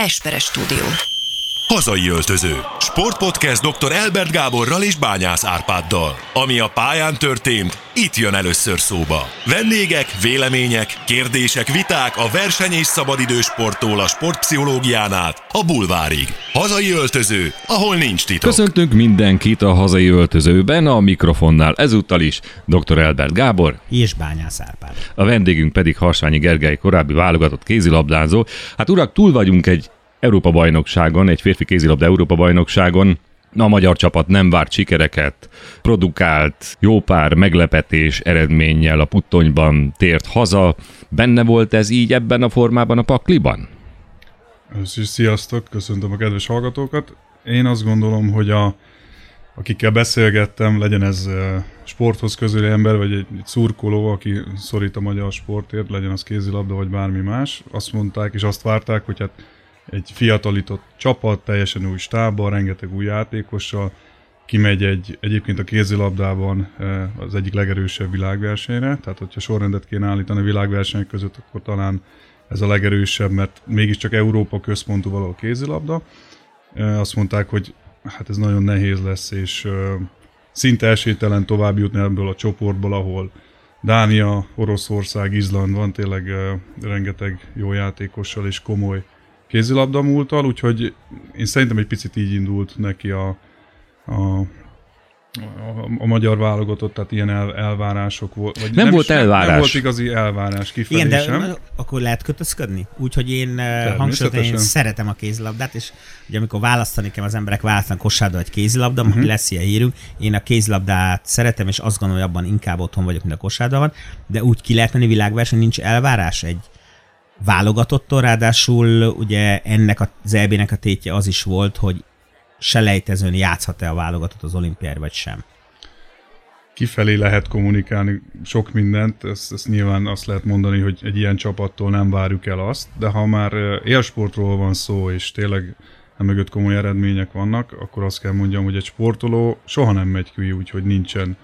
Esperes stúdió. Hazai öltöző. Sportpodcast dr. Elbert Gáborral és Bányász Árpáddal. Ami a pályán történt, itt jön először szóba. Vendégek, vélemények, kérdések, viták a verseny és szabadidős sporttól a sportpszichológián át a bulvárig. Hazai öltöző, ahol nincs titok. Köszöntünk mindenkit a hazai öltözőben, a mikrofonnál ezúttal is dr. Elbert Gábor, és Bányász Árpád. a vendégünk pedig Harsányi Gergely, korábbi válogatott kézilabdázó. Hát urak, túl vagyunk egy Európa-bajnokságon, egy férfi kézilabda Európa-bajnokságon, a magyar csapat nem várt sikereket, produkált jó pár meglepetés eredménnyel a puttonyban tért haza. Benne volt ez így ebben a formában a pakliban? Először sziasztok, köszöntöm a kedves hallgatókat. Én azt gondolom, hogy a, akikkel beszélgettem, legyen ez sporthoz közeli ember, vagy egy, egy szurkoló, aki szorít a magyar sportért, legyen az kézilabda, vagy bármi más, azt mondták és azt várták, hogy hát egy fiatalított csapat, teljesen új stábbal, rengeteg új játékossal, kimegy egy, egyébként a kézilabdában eh, az egyik legerősebb világversenyre, tehát hogyha sorrendet kéne állítani a világversenyek között, akkor talán ez a legerősebb, mert mégiscsak Európa központú való kézilabda. Eh, Azt mondták, hogy hát ez nagyon nehéz lesz, és eh, szinte esélytelen tovább jutni ebből a csoportból, ahol Dánia, Oroszország, Izland van tényleg rengeteg jó játékossal és komoly kézilabda múltal, úgyhogy én szerintem egy picit így indult neki a, a a, a magyar válogatott, tehát ilyen el, elvárások volt. Vagy Nem volt is, elvárás. Nem volt igazi elvárás kifelé Igen, de sem. akkor lehet kötözködni? Úgyhogy én eh, hangsúlyozom, én szeretem a kézilabdát, és ugye amikor választani kell, az emberek választanak kosárda vagy kézilabda, uh-huh. lesz ilyen hírünk, én a kézilabdát szeretem, és azt gondolom, hogy abban inkább otthon vagyok, mint a kosárda van, de úgy ki lehet menni világverseny, nincs elvárás egy válogatottól, ráadásul ugye ennek az EB-nek a tétje az is volt, hogy selejtezőn játszhat-e a válogatott az olimpiára, vagy sem. kifelé lehet kommunikálni sok mindent, ezt, ezt nyilván azt lehet mondani, hogy egy ilyen csapattól nem várjuk el azt, de ha már eh, élsportról van szó, és tényleg mögött komoly eredmények vannak, akkor azt kell mondjam, hogy egy sportoló soha nem megy ki úgy, hogy nincsen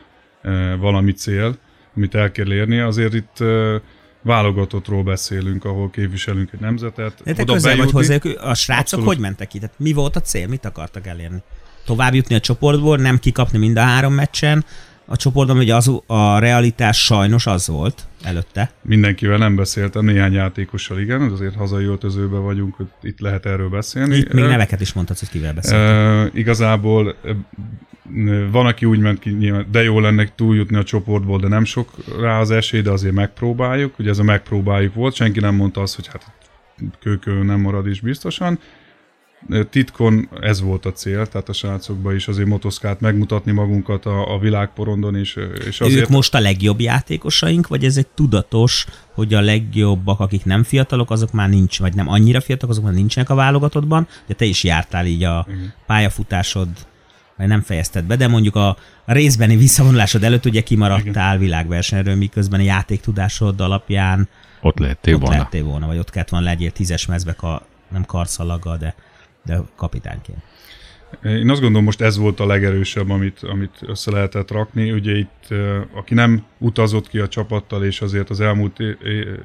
eh, valami cél, amit el kell érnie. Azért itt eh, válogatottról beszélünk, ahol képviselünk egy nemzetet. De te Oda közel vagy bejutni- hozzá, a srácok Abszolút. hogy mentek ki? Tehát mi volt a cél? Mit akartak elérni? Tovább jutni a csoportból, nem kikapni mind a három meccsen. A csoportban ugye az, a realitás sajnos az volt előtte. Mindenkivel nem beszéltem, néhány játékossal igen, azért hazai öltözőben vagyunk, hogy itt lehet erről beszélni. Itt még neveket is mondhatsz, hogy kivel beszéltél. Uh, igazából van, aki úgy ment ki, nyilván, de jó lenne túljutni a csoportból, de nem sok rá az esély, de azért megpróbáljuk. Ugye ez a megpróbáljuk volt, senki nem mondta azt, hogy hát kőkő nem marad is biztosan. Titkon ez volt a cél, tehát a srácokban is azért motoszkát megmutatni magunkat a, a világporondon, és, és Azért... Ők most a legjobb játékosaink, vagy ez egy tudatos, hogy a legjobbak, akik nem fiatalok, azok már nincs, vagy nem annyira fiatalok, azok már nincsenek a válogatottban, de te is jártál így a pályafutásod, vagy nem fejezted be, de mondjuk a, a részbeni visszavonulásod előtt ugye kimaradtál világversenyről, miközben a játéktudásod alapján Ott lehettél ott volna. lehettél volna, vagy ott kellett volna legyél tízes mezbe, ka, nem karszalaggal, de, de kapitányként. Én azt gondolom, most ez volt a legerősebb, amit, amit össze lehetett rakni. Ugye itt, aki nem utazott ki a csapattal, és azért az elmúlt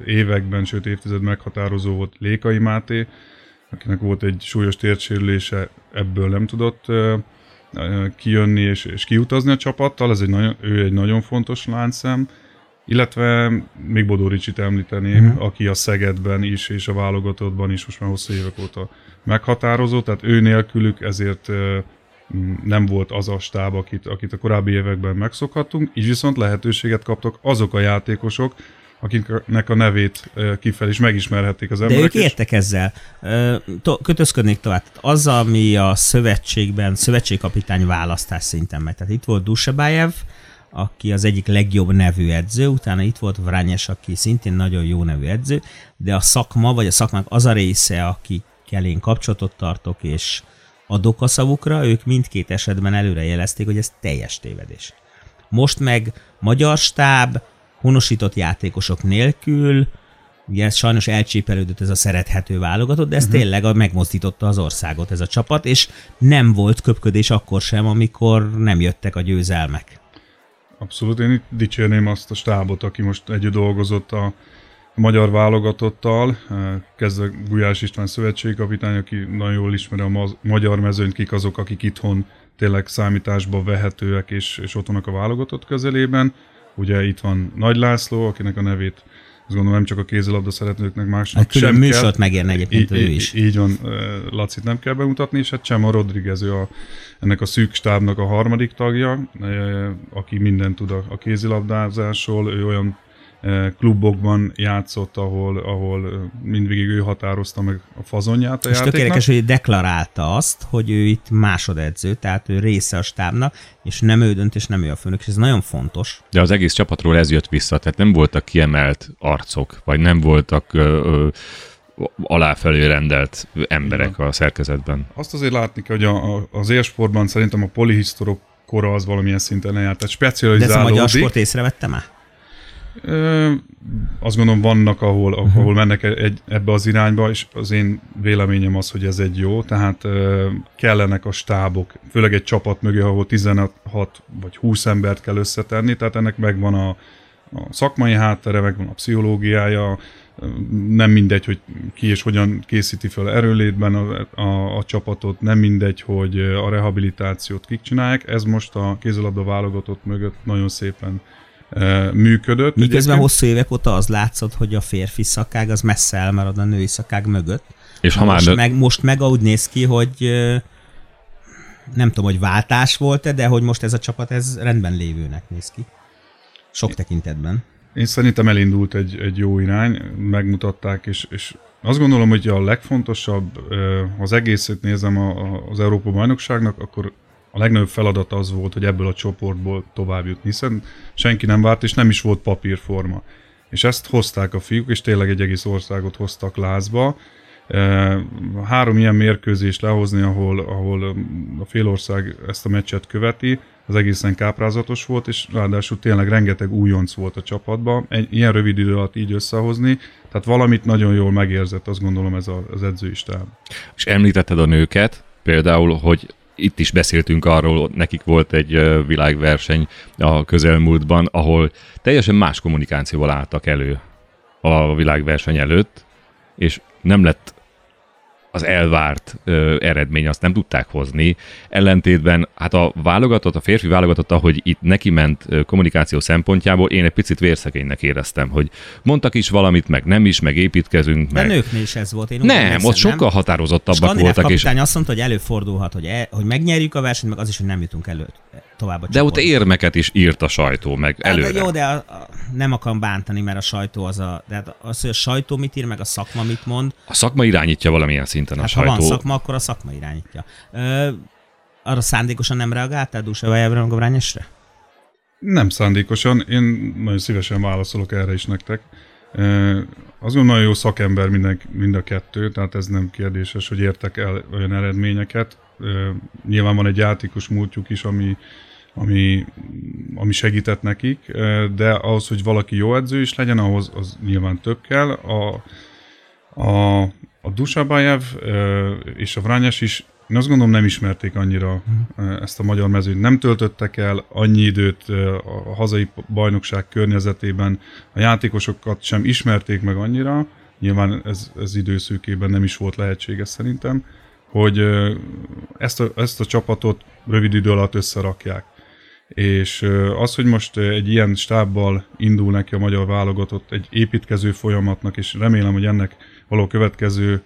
években, sőt évtized meghatározó volt Lékai Máté, akinek volt egy súlyos térdsérülése, ebből nem tudott kijönni és, és kiutazni a csapattal, ez egy nagyon, ő egy nagyon fontos láncszem, illetve még Bodó Ricsit említeném, uh-huh. aki a Szegedben is és a válogatottban is most már hosszú évek óta meghatározó, tehát ő nélkülük ezért nem volt az a stáb, akit, akit a korábbi években megszokhattunk, így viszont lehetőséget kaptak azok a játékosok, akiknek a nevét ö, kifelé is megismerhették az De emberek. ők és- értek ezzel. Kötözködnék tovább. Az, ami a szövetségben, szövetségkapitány választás szinten megy. Tehát itt volt Dusebájev, aki az egyik legjobb nevű edző, utána itt volt Vrányes, aki szintén nagyon jó nevű edző, de a szakma, vagy a szakmák az a része, akikkel én kapcsolatot tartok, és adok a szavukra, ők mindkét esetben előre jelezték, hogy ez teljes tévedés. Most meg magyar stáb, honosított játékosok nélkül, ugye ez sajnos elcsépelődött ez a szerethető válogatott, de ez uh-huh. tényleg megmozdította az országot ez a csapat, és nem volt köpködés akkor sem, amikor nem jöttek a győzelmek. Abszolút, én itt dicsérném azt a stábot, aki most együtt dolgozott a, magyar válogatottal, kezdve Gulyás István szövetségkapitány, aki nagyon jól ismeri a magyar mezőnyt, kik azok, akik itthon tényleg számításba vehetőek és, és ott vannak a válogatott közelében. Ugye itt van Nagy László, akinek a nevét azt gondolom nem csak a kézilabda szeretőknek másnak hát sem műsort kell. megérne egyébként í- ő is. Így van, Lacit nem kell bemutatni, és hát Csema Rodriguez, ő a, ennek a szűk stábnak a harmadik tagja, aki mindent tud a, a kézilabdázásról, ő olyan klubokban játszott, ahol, ahol mindvégig ő határozta meg a fazonját a És játéknak. tökéletes, hogy deklarálta azt, hogy ő itt másodedző, tehát ő része a stábnak, és nem ő dönt, és nem ő a főnök, és ez nagyon fontos. De az egész csapatról ez jött vissza, tehát nem voltak kiemelt arcok, vagy nem voltak ö, ö, aláfelé rendelt emberek Igen. a szerkezetben. Azt azért látni kell, hogy a, a, az élsportban szerintem a polihisztorok kora az valamilyen szinten lejárt, tehát specializálódik. De ez a magyar sport észrevette már? Ö, azt gondolom vannak, ahol, uh-huh. ahol mennek egy, ebbe az irányba, és az én véleményem az, hogy ez egy jó, tehát ö, kellenek a stábok, főleg egy csapat mögé, ahol 16 vagy 20 embert kell összetenni, tehát ennek megvan a, a szakmai háttere, megvan a pszichológiája, nem mindegy, hogy ki és hogyan készíti fel erőlétben a, a, a csapatot, nem mindegy, hogy a rehabilitációt kik csinálják, ez most a kézilabda válogatott mögött nagyon szépen működött. Miközben egyébként. hosszú évek óta az látszott, hogy a férfi szakág az messze elmarad a női szakág mögött. És ha most, már... meg, most meg úgy néz ki, hogy nem tudom, hogy váltás volt-e, de hogy most ez a csapat ez rendben lévőnek néz ki. Sok tekintetben. Én szerintem elindult egy, egy jó irány, megmutatták, és, és azt gondolom, hogy a legfontosabb, ha az egészet nézem az Európa bajnokságnak, akkor a legnagyobb feladat az volt, hogy ebből a csoportból tovább jutni, hiszen senki nem várt, és nem is volt papírforma. És ezt hozták a fiúk, és tényleg egy egész országot hoztak lázba. Három ilyen mérkőzést lehozni, ahol, ahol a félország ezt a meccset követi, az egészen káprázatos volt, és ráadásul tényleg rengeteg újonc volt a csapatban. Egy ilyen rövid idő alatt így összehozni, tehát valamit nagyon jól megérzett, azt gondolom ez a, az edzői stáb. És említetted a nőket, például, hogy itt is beszéltünk arról, nekik volt egy világverseny a közelmúltban, ahol teljesen más kommunikációval álltak elő a világverseny előtt, és nem lett az elvárt ö, eredmény, azt nem tudták hozni. Ellentétben, hát a válogatott, a férfi válogatott, ahogy itt neki ment ö, kommunikáció szempontjából, én egy picit vérszegénynek éreztem, hogy mondtak is valamit, meg nem is, meg építkezünk. De meg... nőknél is ez volt. Én nem, hiszem, ott sokkal nem? határozottabbak Skandináv voltak. kapitány és... azt mondta, hogy előfordulhat, hogy, el, hogy megnyerjük a versenyt, meg az is, hogy nem jutunk előtt tovább a De ott érmeket is írt a sajtó, meg hát, előre. De jó, de a, a, nem akarom bántani, mert a sajtó az a... De hát az, hogy a sajtó mit ír, meg a szakma mit mond. A szakma irányítja valamilyen szinten hát, a sajtó. ha van szakma, akkor a szakma irányítja. Ö, arra szándékosan nem reagáltál Dusevajevre, meg a Brányesre? Nem szándékosan, én nagyon szívesen válaszolok erre is nektek. Az nagyon jó szakember minden, mind a kettő, tehát ez nem kérdéses, hogy értek el olyan eredményeket. Nyilván van egy játékos múltjuk is, ami, ami, ami segített nekik, de ahhoz, hogy valaki jó edző is legyen, ahhoz az nyilván több kell. A, a, a Dusabájev és a Vrányás is én azt gondolom nem ismerték annyira ezt a magyar mezőt. Nem töltöttek el annyi időt a hazai bajnokság környezetében, a játékosokat sem ismerték meg annyira, nyilván ez, ez időszűkében nem is volt lehetséges szerintem, hogy ezt a, ezt a csapatot rövid idő alatt összerakják. És az, hogy most egy ilyen stábbal indul neki a magyar válogatott, egy építkező folyamatnak, és remélem, hogy ennek való következő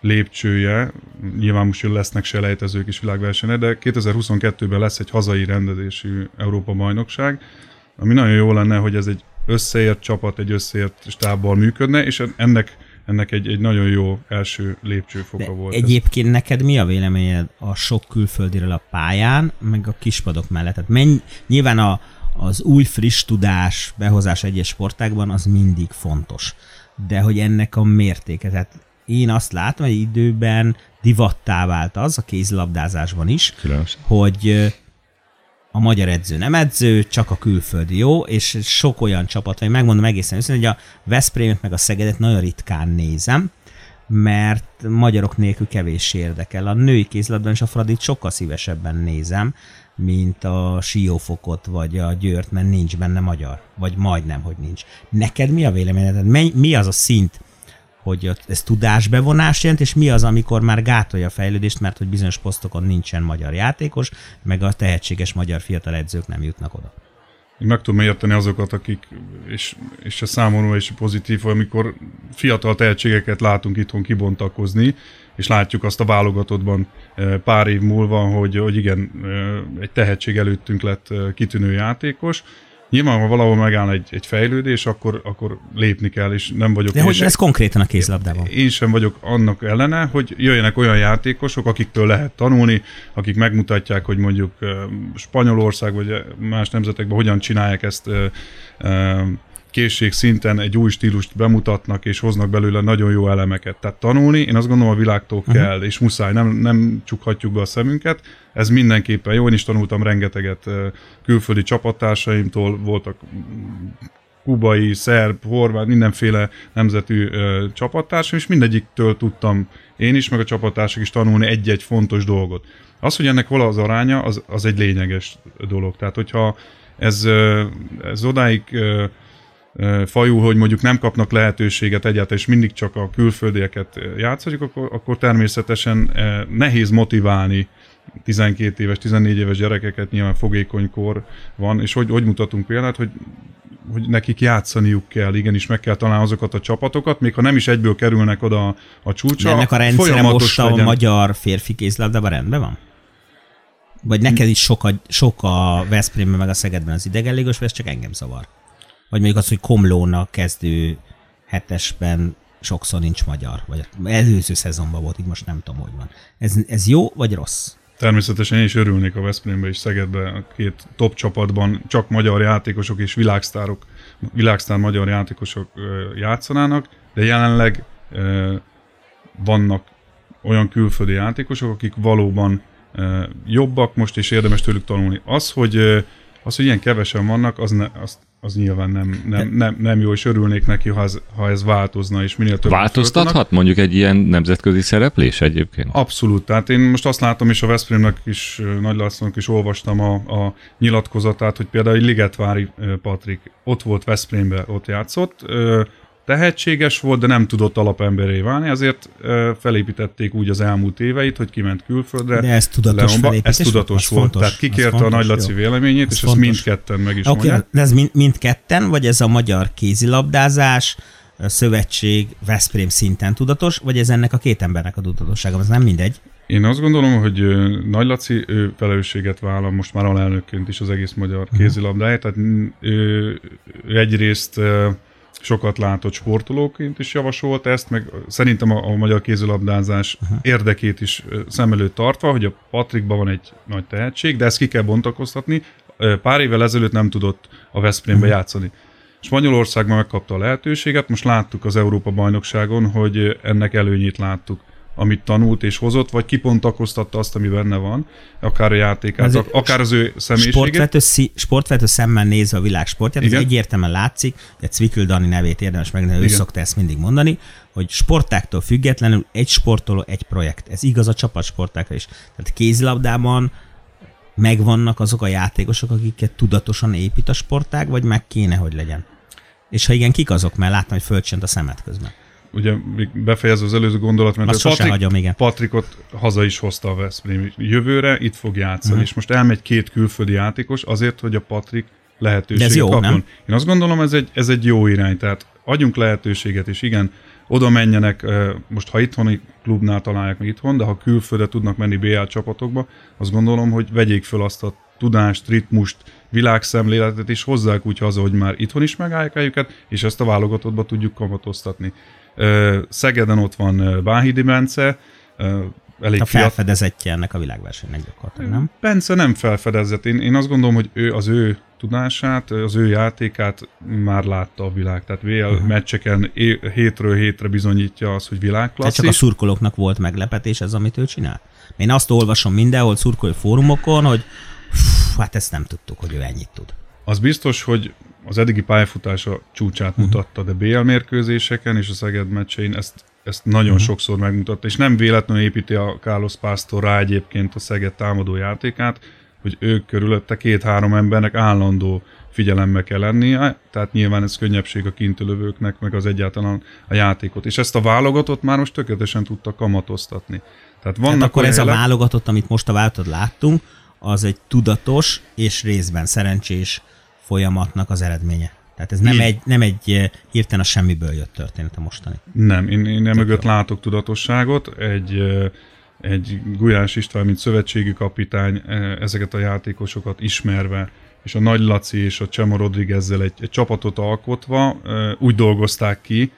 lépcsője, nyilván most lesznek selejtezők is világversenyre, de 2022-ben lesz egy hazai rendezésű Európa-bajnokság, ami nagyon jó lenne, hogy ez egy összeért csapat, egy összeért stábbal működne, és ennek ennek egy, egy nagyon jó első lépcsőfoka De volt. Egyébként ez. neked mi a véleményed a sok külföldiről a pályán, meg a kispadok mellett? Tehát menny, nyilván a, az új friss tudás behozás egyes sportákban az mindig fontos. De hogy ennek a mértéke, tehát én azt látom, hogy időben divattá vált az, a kézlabdázásban is, Különös. hogy a magyar edző nem edző, csak a külföldi jó, és sok olyan csapat, hogy megmondom egészen őszintén, hogy a Veszprémet meg a Szegedet nagyon ritkán nézem, mert magyarok nélkül kevés érdekel. A női kézilabdában és a Fradit sokkal szívesebben nézem, mint a Siófokot vagy a Győrt, mert nincs benne magyar. Vagy majdnem, hogy nincs. Neked mi a véleményed? Mi az a szint, hogy ez tudásbevonás jelent, és mi az, amikor már gátolja a fejlődést, mert hogy bizonyos posztokon nincsen magyar játékos, meg a tehetséges magyar fiatal edzők nem jutnak oda. Én meg tudom érteni azokat, akik, és, és a számomra is pozitív, amikor fiatal tehetségeket látunk itthon kibontakozni, és látjuk azt a válogatottban eh, pár év múlva, hogy, hogy igen, eh, egy tehetség előttünk lett eh, kitűnő játékos, Nyilván, ha valahol megáll egy, egy fejlődés, akkor, akkor lépni kell, és nem vagyok... De hogy ez konkrétan a kézlabdában? Én sem vagyok annak ellene, hogy jöjjenek olyan játékosok, akiktől lehet tanulni, akik megmutatják, hogy mondjuk Spanyolország vagy más nemzetekben hogyan csinálják ezt készség szinten egy új stílust bemutatnak, és hoznak belőle nagyon jó elemeket. Tehát tanulni, én azt gondolom a világtól uh-huh. kell, és muszáj, nem, nem csukhatjuk be a szemünket. Ez mindenképpen jó, én is tanultam rengeteget külföldi csapattársaimtól, voltak kubai, szerb, horvát, mindenféle nemzetű ö, csapattársam, és mindegyiktől tudtam én is, meg a csapattársak is tanulni egy-egy fontos dolgot. Az, hogy ennek vala az aránya, az, az egy lényeges dolog. Tehát, hogyha ez, ez odáig fajú, hogy mondjuk nem kapnak lehetőséget egyáltalán, és mindig csak a külföldieket játszhatjuk, akkor, akkor természetesen nehéz motiválni 12 éves, 14 éves gyerekeket, nyilván fogékonykor van, és hogy, hogy mutatunk példát, hogy hogy nekik játszaniuk kell, igenis meg kell találni azokat a csapatokat, még ha nem is egyből kerülnek oda a, a csúcsra. De ennek a rendszere most a legyen. magyar férfi kézlabdában rendben van? Vagy neked is sok a, sok a Veszprémben meg a Szegedben az idegenlégos, vagy ez csak engem zavar? Vagy mondjuk az, hogy Komlónak kezdő hetesben sokszor nincs magyar, vagy előző szezonban volt, így most nem tudom, hogy van. Ez, ez jó, vagy rossz? Természetesen én is örülnék a Veszprémbe és Szegedbe a két top csapatban csak magyar játékosok és világsztárok, világsztár magyar játékosok játszanának, de jelenleg vannak olyan külföldi játékosok, akik valóban jobbak most, és érdemes tőlük tanulni. Az, hogy, az, hogy ilyen kevesen vannak, az, ne, az az nyilván nem, nem, nem, nem jó, és örülnék neki, ha ez, ha ez változna, és minél több. Változtathat föltanak. mondjuk egy ilyen nemzetközi szereplés egyébként? Abszolút, tehát én most azt látom, és a Veszprémnek is, Nagy Lászlónak is olvastam a, a nyilatkozatát, hogy például egy Ligetvári Patrik ott volt Veszprémbe, ott játszott, tehetséges volt, de nem tudott alapemberé válni, ezért felépítették úgy az elmúlt éveit, hogy kiment külföldre. De ez tudatos Leonba. Ez tudatos volt, fontos, tehát kikérte fontos, a Nagy Laci jó. véleményét, és fontos. ezt mindketten meg is okay, mondják. De ez mind, mindketten, vagy ez a magyar kézilabdázás, szövetség Veszprém szinten tudatos, vagy ez ennek a két embernek a tudatossága, ez nem mindegy. Én azt gondolom, hogy Nagy Laci ő felelősséget vállal most már alelnökként is az egész magyar mhm. kézilabdáért, tehát ő, ő egyrészt sokat látott sportolóként is javasolt ezt, meg szerintem a, a magyar kézilabdázás uh-huh. érdekét is szem előtt tartva, hogy a Patrikban van egy nagy tehetség, de ezt ki kell bontakoztatni. Pár évvel ezelőtt nem tudott a Veszprémbe uh-huh. játszani. Spanyolországban megkapta a lehetőséget, most láttuk az Európa-bajnokságon, hogy ennek előnyét láttuk amit tanult és hozott, vagy kipontakoztatta azt, ami benne van, akár a játékát, az akár az ő személyiségét. Sportvető, sportvető szemmel nézve a világ sportját, ez egyértelműen látszik, hogy Cvikül Dani nevét érdemes megnevezni, ő szokta ezt mindig mondani, hogy sportáktól függetlenül egy sportoló, egy projekt. Ez igaz a csapatsportákra is. Tehát kézilabdában megvannak azok a játékosok, akiket tudatosan épít a sportág, vagy meg kéne, hogy legyen? És ha igen, kik azok? Mert láttam, hogy fölcsönt a szemet közben ugye befejezve az előző gondolat, mert Azt Patrik, hagyom, igen. Patrikot haza is hozta a Veszprém. Jövőre itt fog játszani, uh-huh. és most elmegy két külföldi játékos azért, hogy a Patrik lehetőséget jó, kapjon. Nem? Én azt gondolom, ez egy, ez egy jó irány, tehát adjunk lehetőséget, és igen, oda menjenek, most ha itthoni klubnál találják meg itthon, de ha külföldre tudnak menni BL csapatokba, azt gondolom, hogy vegyék föl azt a tudást, ritmust, világszemléletet, és hozzák úgy haza, hogy már itthon is megállják őket, és ezt a válogatottba tudjuk kamatoztatni. Szegeden ott van Báhidi Bence, elég a felfedezettje ennek a világversenynek gyakorlatilag, nem? Bence nem felfedezett. Én, én azt gondolom, hogy ő az ő tudását, az ő játékát már látta a világ. Tehát VL uh-huh. meccseken é, hétről hétre bizonyítja az, hogy világklasszis. Tehát csak a szurkolóknak volt meglepetés ez, amit ő csinál? Én azt olvasom mindenhol szurkolói fórumokon, hogy pff, hát ezt nem tudtuk, hogy ő ennyit tud. Az biztos, hogy az eddigi pályafutása csúcsát uh-huh. mutatta, de BL mérkőzéseken és a Szeged meccsein ezt ezt nagyon uh-huh. sokszor megmutatta, és nem véletlenül építi a Carlos Pastor rá egyébként a Szeged támadó játékát, hogy ők körülötte két-három embernek állandó figyelemmel kell lennie, tehát nyilván ez könnyebbség a kintülövőknek, meg az egyáltalán a játékot. És ezt a válogatott már most tökéletesen tudta kamatoztatni. Tehát vannak tehát akkor ez a válogatott, amit most a váltod láttunk, az egy tudatos és részben szerencsés folyamatnak az eredménye. Tehát ez nem egy, nem egy eh, hirtelen a semmiből jött történet a mostani. Nem, én, én nem mögött látok tudatosságot. Egy, eh, egy Gulyás István, mint szövetségi kapitány eh, ezeket a játékosokat ismerve, és a Nagy Laci és a Csemo Rodriguezzel egy, egy csapatot alkotva úgy dolgozták ki,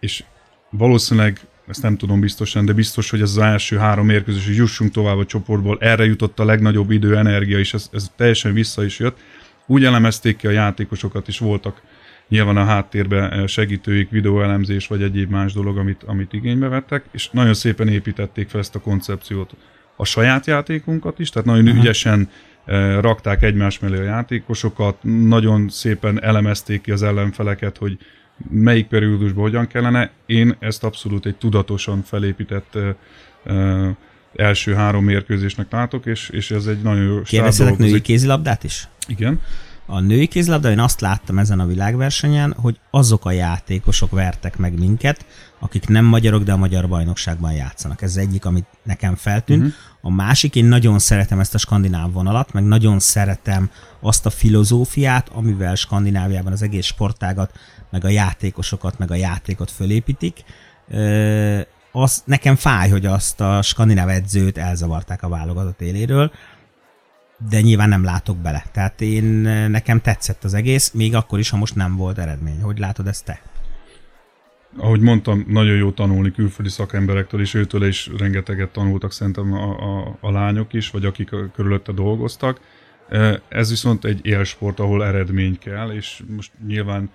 és valószínűleg ezt nem tudom biztosan, de biztos, hogy ez az első három mérkőzés, hogy jussunk tovább a csoportból, erre jutott a legnagyobb idő, energia, és ez, ez teljesen vissza is jött. Úgy elemezték ki a játékosokat, is voltak nyilván a háttérben eh, segítőik, videóelemzés vagy egyéb más dolog, amit, amit igénybe vettek, és nagyon szépen építették fel ezt a koncepciót. A saját játékunkat is, tehát nagyon uh-huh. ügyesen eh, rakták egymás mellé a játékosokat, nagyon szépen elemezték ki az ellenfeleket, hogy melyik periódusban hogyan kellene. Én ezt abszolút egy tudatosan felépített uh, első három mérkőzésnek látok, és, és ez egy nagyon jó Kérdezzetek női kézilabdát is? Igen. A női kézilabda, én azt láttam ezen a világversenyen, hogy azok a játékosok vertek meg minket, akik nem magyarok, de a magyar bajnokságban játszanak. Ez egyik, amit nekem feltűnt. Uh-huh. A másik, én nagyon szeretem ezt a skandináv vonalat, meg nagyon szeretem azt a filozófiát, amivel Skandináviában az egész sportágat, meg a játékosokat, meg a játékot fölépítik. Az nekem fáj, hogy azt a skandináv edzőt elzavarták a válogatott éléről, de nyilván nem látok bele. Tehát én, nekem tetszett az egész, még akkor is, ha most nem volt eredmény. Hogy látod ezt te? Ahogy mondtam, nagyon jó tanulni külföldi szakemberektől, és őtől is rengeteget tanultak szerintem a, a, a lányok is, vagy akik körülötte dolgoztak. Ez viszont egy élsport, ahol eredmény kell, és most nyilván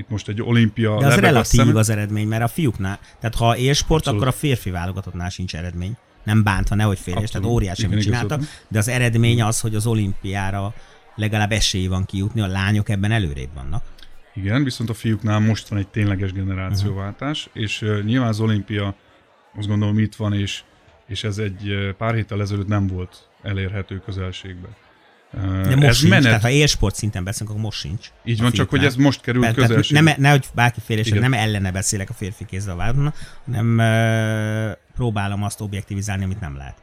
itt most egy olimpia De az relatív az eredmény, mert a fiúknál, tehát ha élsport, Abszolút. akkor a férfi válogatottnál sincs eredmény nem bántva, nehogy félés, tehát óriási, amit csináltak, de az eredmény az, hogy az olimpiára legalább esély van kijutni, a lányok ebben előrébb vannak. Igen, viszont a fiúknál most van egy tényleges generációváltás, uh-huh. és uh, nyilván az olimpia azt gondolom itt van, és, és ez egy pár héttel ezelőtt nem volt elérhető közelségben. De most ez sincs, menet... tehát ha élsport szinten beszélünk, akkor most sincs. Így van, csak hogy ez most kerül Be, közelségbe. Nem, nehogy bárki félés, nem ellene beszélek a férfi kézzel változna, hanem uh, próbálom azt objektivizálni, amit nem lehet.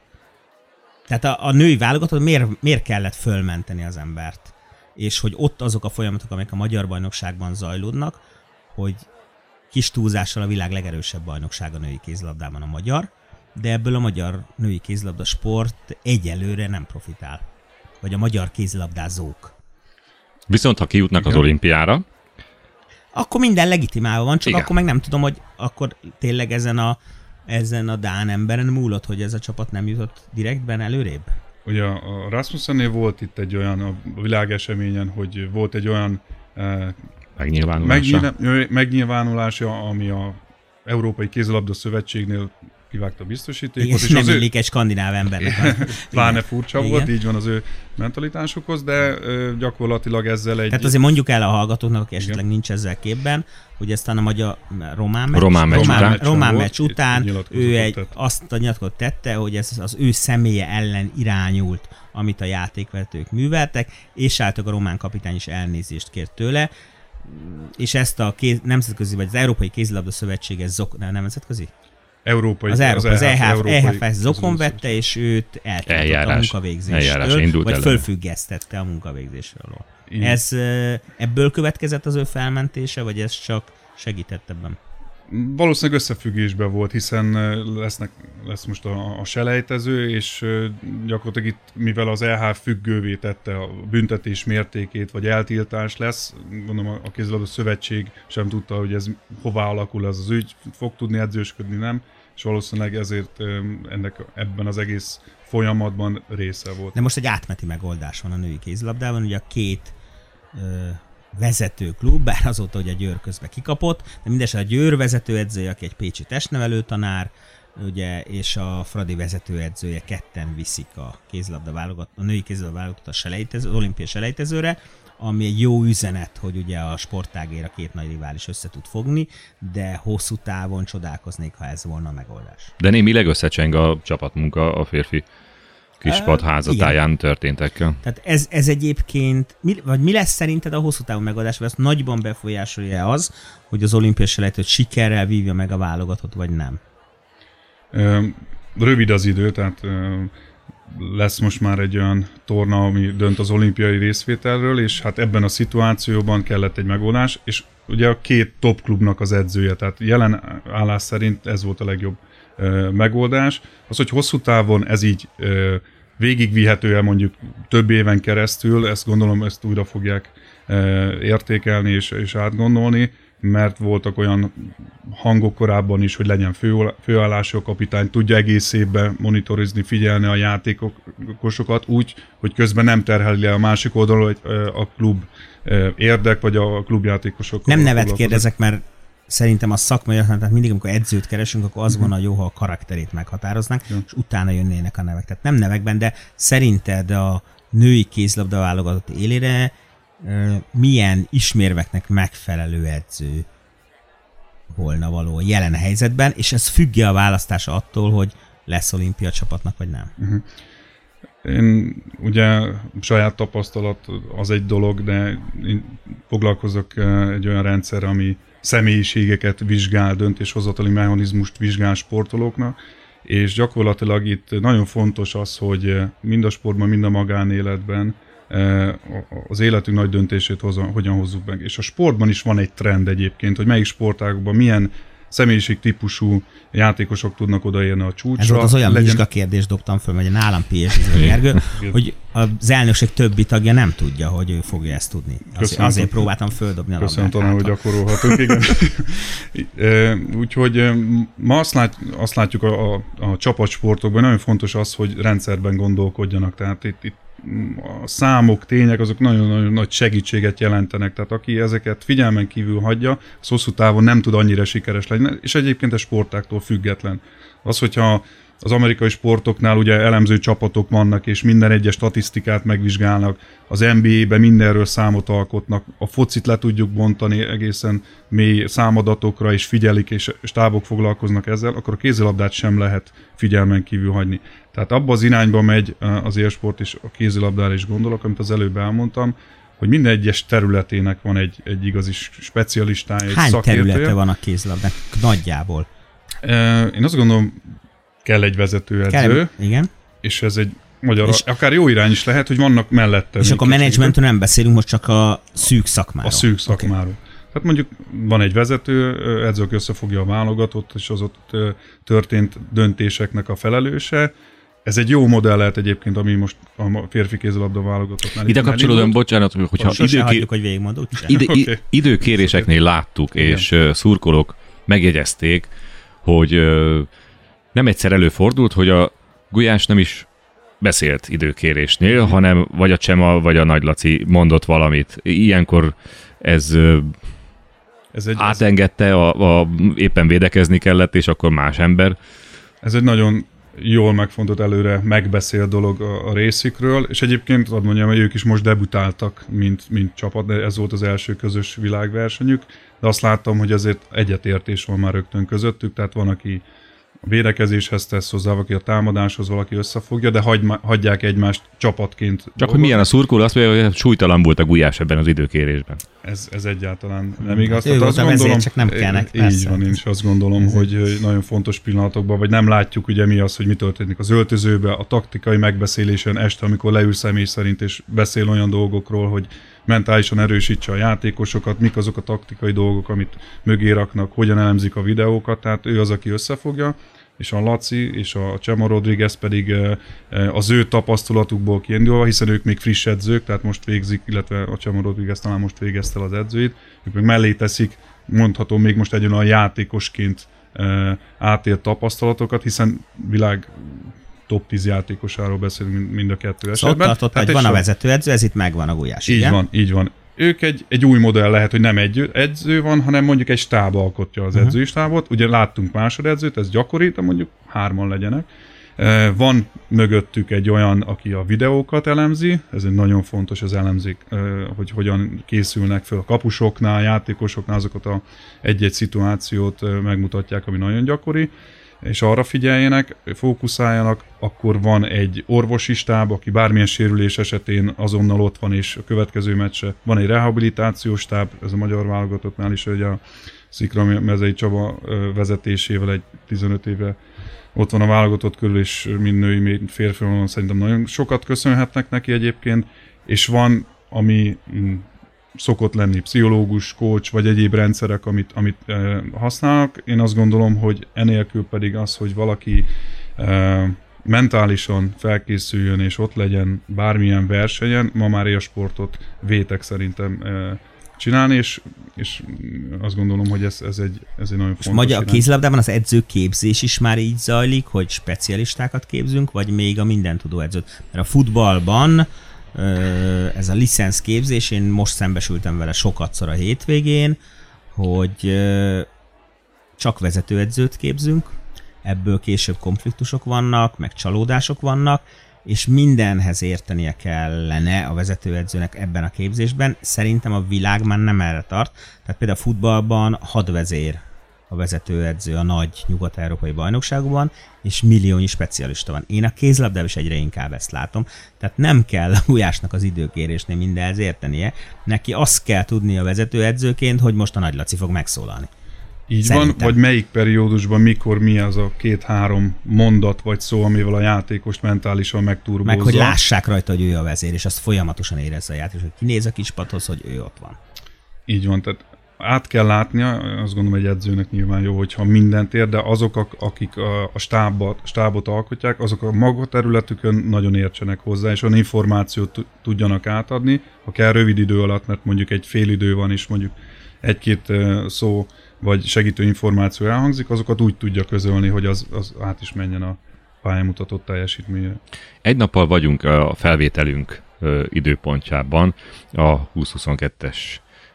Tehát a, a női válogatott miért, miért kellett fölmenteni az embert? És hogy ott azok a folyamatok, amik a magyar bajnokságban zajlódnak, hogy kis túlzással a világ legerősebb bajnokság a női kézlabdában a magyar, de ebből a magyar női kézlabda sport egyelőre nem profitál vagy a magyar kézilabdázók. Viszont ha kijutnak Igen. az olimpiára, akkor minden legitimálva van, csak Igen. akkor meg nem tudom, hogy akkor tényleg ezen a, ezen a Dán emberen múlott, hogy ez a csapat nem jutott direktben előrébb? Ugye a Rasmussennél volt itt egy olyan a világeseményen, hogy volt egy olyan eh, megnyilvánulása. megnyilvánulása, ami a Európai Kézilabda Szövetségnél kivágta a biztosítékot. Igen, és nem illik ő... egy skandináv embernek. Pláne furcsa Igen. volt, így van az ő mentalitásukhoz, de gyakorlatilag ezzel egy... Tehát azért mondjuk el a hallgatóknak, aki esetleg Igen. nincs ezzel képben, hogy aztán a magyar román meccs, román meccs román, után, román meccs után ő egy, tett. azt a nyilatkozatot tette, hogy ez az ő személye ellen irányult, amit a játékvetők műveltek, és álltak a román kapitány is elnézést kért tőle, és ezt a kéz, nemzetközi, vagy az Európai Kézilabda Szövetség, ez zok, nem nemzetközi? Európai, az, Európa, az, EHF, EHF ezt zokon vette, és őt eltiltott a munkavégzéstől, vagy fölfüggesztette a munkavégzésről. Ez ebből következett az ő felmentése, vagy ez csak segített ebben? Valószínűleg összefüggésben volt, hiszen lesznek, lesz most a, a selejtező, és gyakorlatilag itt, mivel az EH függővé tette a büntetés mértékét, vagy eltiltás lesz, gondolom a, a kézilabda szövetség sem tudta, hogy ez hová alakul ez az ügy, fog tudni edzősködni, nem, és valószínűleg ezért ennek ebben az egész folyamatban része volt. De most egy átmeti megoldás van a női kézilabdában, ugye a két ö, vezető klub, bár azóta, a Győr közben kikapott, de mindesetre a Győr vezetőedzője, aki egy pécsi testnevelő tanár, ugye, és a Fradi vezetőedzője ketten viszik a kézilabda válogat, a női kézilabda válogatott a selejtező, az olimpiai selejtezőre. Ami egy jó üzenet, hogy ugye a sportágér a két nagy rivális össze tud fogni, de hosszú távon csodálkoznék, ha ez volna a megoldás. De némileg összecseng a csapatmunka a férfi kispad házatáján történtekkel. Tehát ez, ez egyébként, mi, vagy mi lesz szerinted a hosszú távú megoldás, vagy ezt nagyban befolyásolja az, hogy az olimpiai selejtőt sikerrel vívja meg a válogatott, vagy nem? Rövid az idő, tehát lesz most már egy olyan torna, ami dönt az olimpiai részvételről, és hát ebben a szituációban kellett egy megoldás, és ugye a két top klubnak az edzője, tehát jelen állás szerint ez volt a legjobb megoldás. Az, hogy hosszú távon ez így végigvihető el mondjuk több éven keresztül, ezt gondolom, ezt újra fogják értékelni és, és átgondolni, mert voltak olyan hangok korábban is, hogy legyen fő, főállású kapitány, tudja egész évben monitorizni, figyelni a játékosokat úgy, hogy közben nem terheli le a másik oldalról hogy a klub érdek, vagy a klubjátékosok. Nem nevet kérdezek, mert szerintem a szakmai tehát mindig, amikor edzőt keresünk, akkor az uh-huh. van a jó, ha a karakterét meghatároznánk, uh-huh. és utána jönnének a nevek. Tehát nem nevekben, de szerinted a női kézlabda válogatott élére milyen ismérveknek megfelelő edző volna való jelen helyzetben, és ez függe a választása attól, hogy lesz olimpia csapatnak, vagy nem? Uh-huh. Én ugye saját tapasztalat az egy dolog, de én foglalkozok egy olyan rendszer, ami személyiségeket vizsgál, döntéshozatali mechanizmust vizsgál sportolóknak, és gyakorlatilag itt nagyon fontos az, hogy mind a sportban, mind a magánéletben az életünk nagy döntését hozzon, hogyan hozzuk meg. És a sportban is van egy trend egyébként, hogy melyik sportágokban milyen személyiség típusú játékosok tudnak odaérni a csúcsra. Ez volt az olyan legyen... kérdést dobtam föl, hogy nálam PSG Gergő, hogy az elnökség többi tagja nem tudja, hogy ő fogja ezt tudni. Azért, azért próbáltam földobni a Köszönöm, talán, hogy gyakorolhatunk, igen. Úgyhogy ma azt, lát, azt látjuk a, a, a csapatsportokban, nagyon fontos az, hogy rendszerben gondolkodjanak. Tehát itt, itt a számok, tények, azok nagyon-nagyon nagy segítséget jelentenek. Tehát aki ezeket figyelmen kívül hagyja, az hosszú távon nem tud annyira sikeres lenni, és egyébként a sportáktól független. Az, hogyha az amerikai sportoknál ugye elemző csapatok vannak, és minden egyes statisztikát megvizsgálnak, az NBA-ben mindenről számot alkotnak, a focit le tudjuk bontani egészen mély számadatokra, és figyelik, és stábok foglalkoznak ezzel, akkor a kézilabdát sem lehet figyelmen kívül hagyni. Tehát abba az irányba megy az élsport, és a kézilabdára is gondolok, amit az előbb elmondtam, hogy minden egyes területének van egy, egy igazi specialistája, egy Hány szakértője. területe van a kézilabdának nagyjából? Én azt gondolom, kell egy vezetőedző. Kell, igen. És ez egy magyar, és akár jó irány is lehet, hogy vannak mellette. És akkor a menedzsmentről nem beszélünk, most csak a szűk szakmáról. A szűk szakmáról. Okay. Tehát mondjuk van egy vezető, edző, aki összefogja a válogatott, és az ott történt döntéseknek a felelőse, ez egy jó modell lehet egyébként, ami most a férfi kézilabda válogatottnál. Ide kapcsolódom, bocsánat, hogyha időké... hagyjuk, hogy végigmondod. Ide, okay. időkéréseknél láttuk, Igen. és uh, szurkolók megjegyezték, hogy uh, nem egyszer előfordult, hogy a Gulyás nem is beszélt időkérésnél, mm. hanem vagy a Csema, vagy a Nagy Laci mondott valamit. Ilyenkor ez, ez egy, átengedte, a, a, éppen védekezni kellett, és akkor más ember. Ez egy nagyon jól megfontott előre megbeszél dolog a, a részükről, és egyébként azt mondjam, hogy ők is most debütáltak, mint, mint csapat, de ez volt az első közös világversenyük, de azt láttam, hogy azért egyetértés van már rögtön közöttük, tehát van, aki a védekezéshez tesz hozzá, valaki a támadáshoz, valaki összefogja, de hagy, hagyják egymást csapatként. Csak dolgozni. hogy milyen a szurkoló, azt mondja, hogy súlytalan volt a gulyás ebben az időkérésben. Ez, ez egyáltalán nem igaz. Hát azt gondolom, csak nem kellnek. Így persze. van, én is azt gondolom, ez hogy nagyon fontos pillanatokban, vagy nem látjuk ugye mi az, hogy mi történik az öltözőbe, a taktikai megbeszélésen este, amikor leül személy szerint, és beszél olyan dolgokról, hogy mentálisan erősítse a játékosokat, mik azok a taktikai dolgok, amit mögé raknak, hogyan elemzik a videókat, tehát ő az, aki összefogja, és a Laci és a Csema Rodriguez pedig az ő tapasztalatukból kiindulva, hiszen ők még friss edzők, tehát most végzik, illetve a Csema Rodriguez talán most végezte az edzőit, ők meg mellé teszik, mondhatom még most egy olyan játékosként átélt tapasztalatokat, hiszen világ top 10 játékosáról beszélünk mind a kettő esetben. Szóval tartott, hogy van a vezetőedző, ez itt megvan a gulyás, Így igen? van, így van. Ők egy, egy új modell lehet, hogy nem egy edző van, hanem mondjuk egy stáb alkotja az uh-huh. edzői stábot. Ugye láttunk másodedzőt, ez gyakori, de mondjuk hárman legyenek. Van mögöttük egy olyan, aki a videókat elemzi, ez egy nagyon fontos az elemzik, hogy hogyan készülnek fel a kapusoknál, játékosoknál, azokat a egy-egy szituációt megmutatják, ami nagyon gyakori és arra figyeljenek, fókuszáljanak, akkor van egy orvosi stáb, aki bármilyen sérülés esetén azonnal ott van, és a következő meccse. Van egy rehabilitációs stáb, ez a magyar válogatottnál is, hogy a Szikra Mezei Csaba vezetésével egy 15 éve ott van a válogatott körül, és mind női, mind férfi szerintem nagyon sokat köszönhetnek neki egyébként, és van, ami mm, szokott lenni pszichológus, coach, vagy egyéb rendszerek, amit, amit e, használnak. Én azt gondolom, hogy enélkül pedig az, hogy valaki e, mentálisan felkészüljön és ott legyen bármilyen versenyen, ma már a sportot vétek szerintem e, csinálni, és, és azt gondolom, hogy ez, ez, egy, ez egy nagyon fontos Magyar a kézilabdában az edzőképzés is már így zajlik, hogy specialistákat képzünk, vagy még a mindentudó edzőt? Mert a futballban ez a licensz képzés, én most szembesültem vele sokatszor a hétvégén, hogy csak vezetőedzőt képzünk, ebből később konfliktusok vannak, meg csalódások vannak, és mindenhez értenie kellene a vezetőedzőnek ebben a képzésben. Szerintem a világ már nem erre tart. Tehát például a futballban hadvezér a vezetőedző a nagy nyugat-európai bajnokságban, és milliónyi specialista van. Én a kézlabdában is egyre inkább ezt látom. Tehát nem kell a Gulyásnak az időkérésnél mindenhez értenie. Neki azt kell tudni a vezetőedzőként, hogy most a Nagy Laci fog megszólalni. Így Szerintem. van, vagy melyik periódusban, mikor mi az a két-három mondat vagy szó, amivel a játékost mentálisan megturbózza. Meg hogy lássák rajta, hogy ő a vezér, és azt folyamatosan érezze a játékos, hogy kinéz a kispadhoz, hogy ő ott van. Így van, tehát át kell látnia, azt gondolom egy edzőnek nyilván jó, hogyha mindent ér, de azok, akik a stábot, stábot alkotják, azok a maga területükön nagyon értsenek hozzá, és olyan információt tudjanak átadni, ha kell rövid idő alatt, mert mondjuk egy fél idő van, és mondjuk egy-két szó vagy segítő információ elhangzik, azokat úgy tudja közölni, hogy az, az át is menjen a pályamutatott teljesítményre. Egy nappal vagyunk a felvételünk időpontjában a 2022-es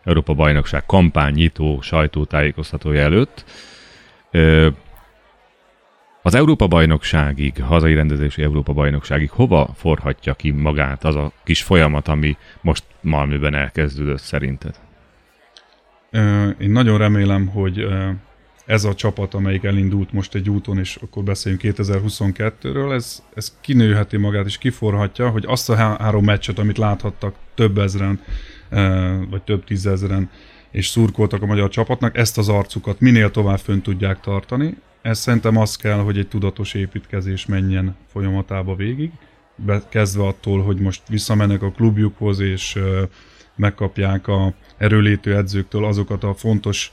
Európa Bajnokság kampánynyitó sajtótájékoztatója előtt. Az Európa Bajnokságig, hazai rendezési Európa Bajnokságig hova forhatja ki magát az a kis folyamat, ami most Malmöben elkezdődött szerinted? Én nagyon remélem, hogy ez a csapat, amelyik elindult most egy úton, és akkor beszéljünk 2022-ről, ez, ez kinőheti magát és kiforhatja, hogy azt a három meccset, amit láthattak több ezren, vagy több tízezeren, és szurkoltak a magyar csapatnak, ezt az arcukat minél tovább fönn tudják tartani. Ez szerintem az kell, hogy egy tudatos építkezés menjen folyamatába végig, kezdve attól, hogy most visszamennek a klubjukhoz, és megkapják a erőlétő edzőktől azokat a fontos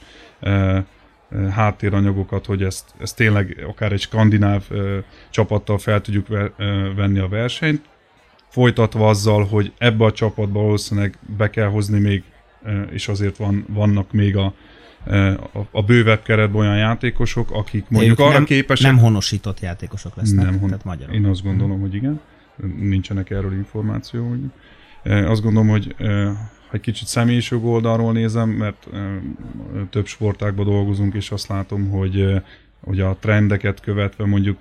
háttéranyagokat, hogy ezt, ezt tényleg akár egy skandináv csapattal fel tudjuk venni a versenyt, folytatva azzal, hogy ebbe a csapatba valószínűleg be kell hozni még, és azért van, vannak még a, a, a bővebb keretben olyan játékosok, akik mondjuk arra nem, képesek... Nem honosított játékosok lesznek, nem hon... tehát magyarok. Én azt gondolom, hmm. hogy igen. Nincsenek erről információ. Azt gondolom, hogy ha egy kicsit személyiség oldalról nézem, mert több sportákban dolgozunk, és azt látom, hogy, hogy a trendeket követve mondjuk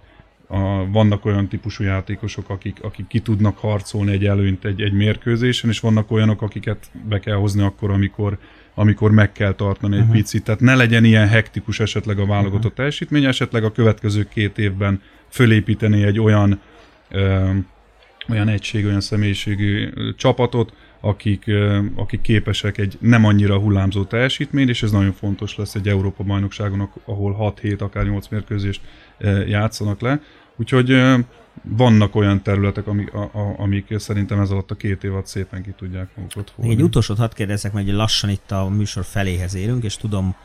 a, vannak olyan típusú játékosok, akik, akik ki tudnak harcolni egy előnyt egy, egy mérkőzésen, és vannak olyanok, akiket be kell hozni akkor, amikor, amikor meg kell tartani egy uh-huh. picit. Tehát ne legyen ilyen hektikus esetleg a válogatott uh-huh. teljesítmény, esetleg a következő két évben fölépíteni egy olyan ö, olyan egység, olyan személyiségű csapatot, akik, akik képesek egy nem annyira hullámzó teljesítmény, és ez nagyon fontos lesz egy Európa bajnokságon, ahol 6-7, akár 8 mérkőzést játszanak le. Úgyhogy vannak olyan területek, amik, a, a, amik szerintem ez alatt a két év alatt szépen ki tudják magukat fogni. Egy utolsót hadd kérdezzek, mert lassan itt a műsor feléhez érünk, és tudom,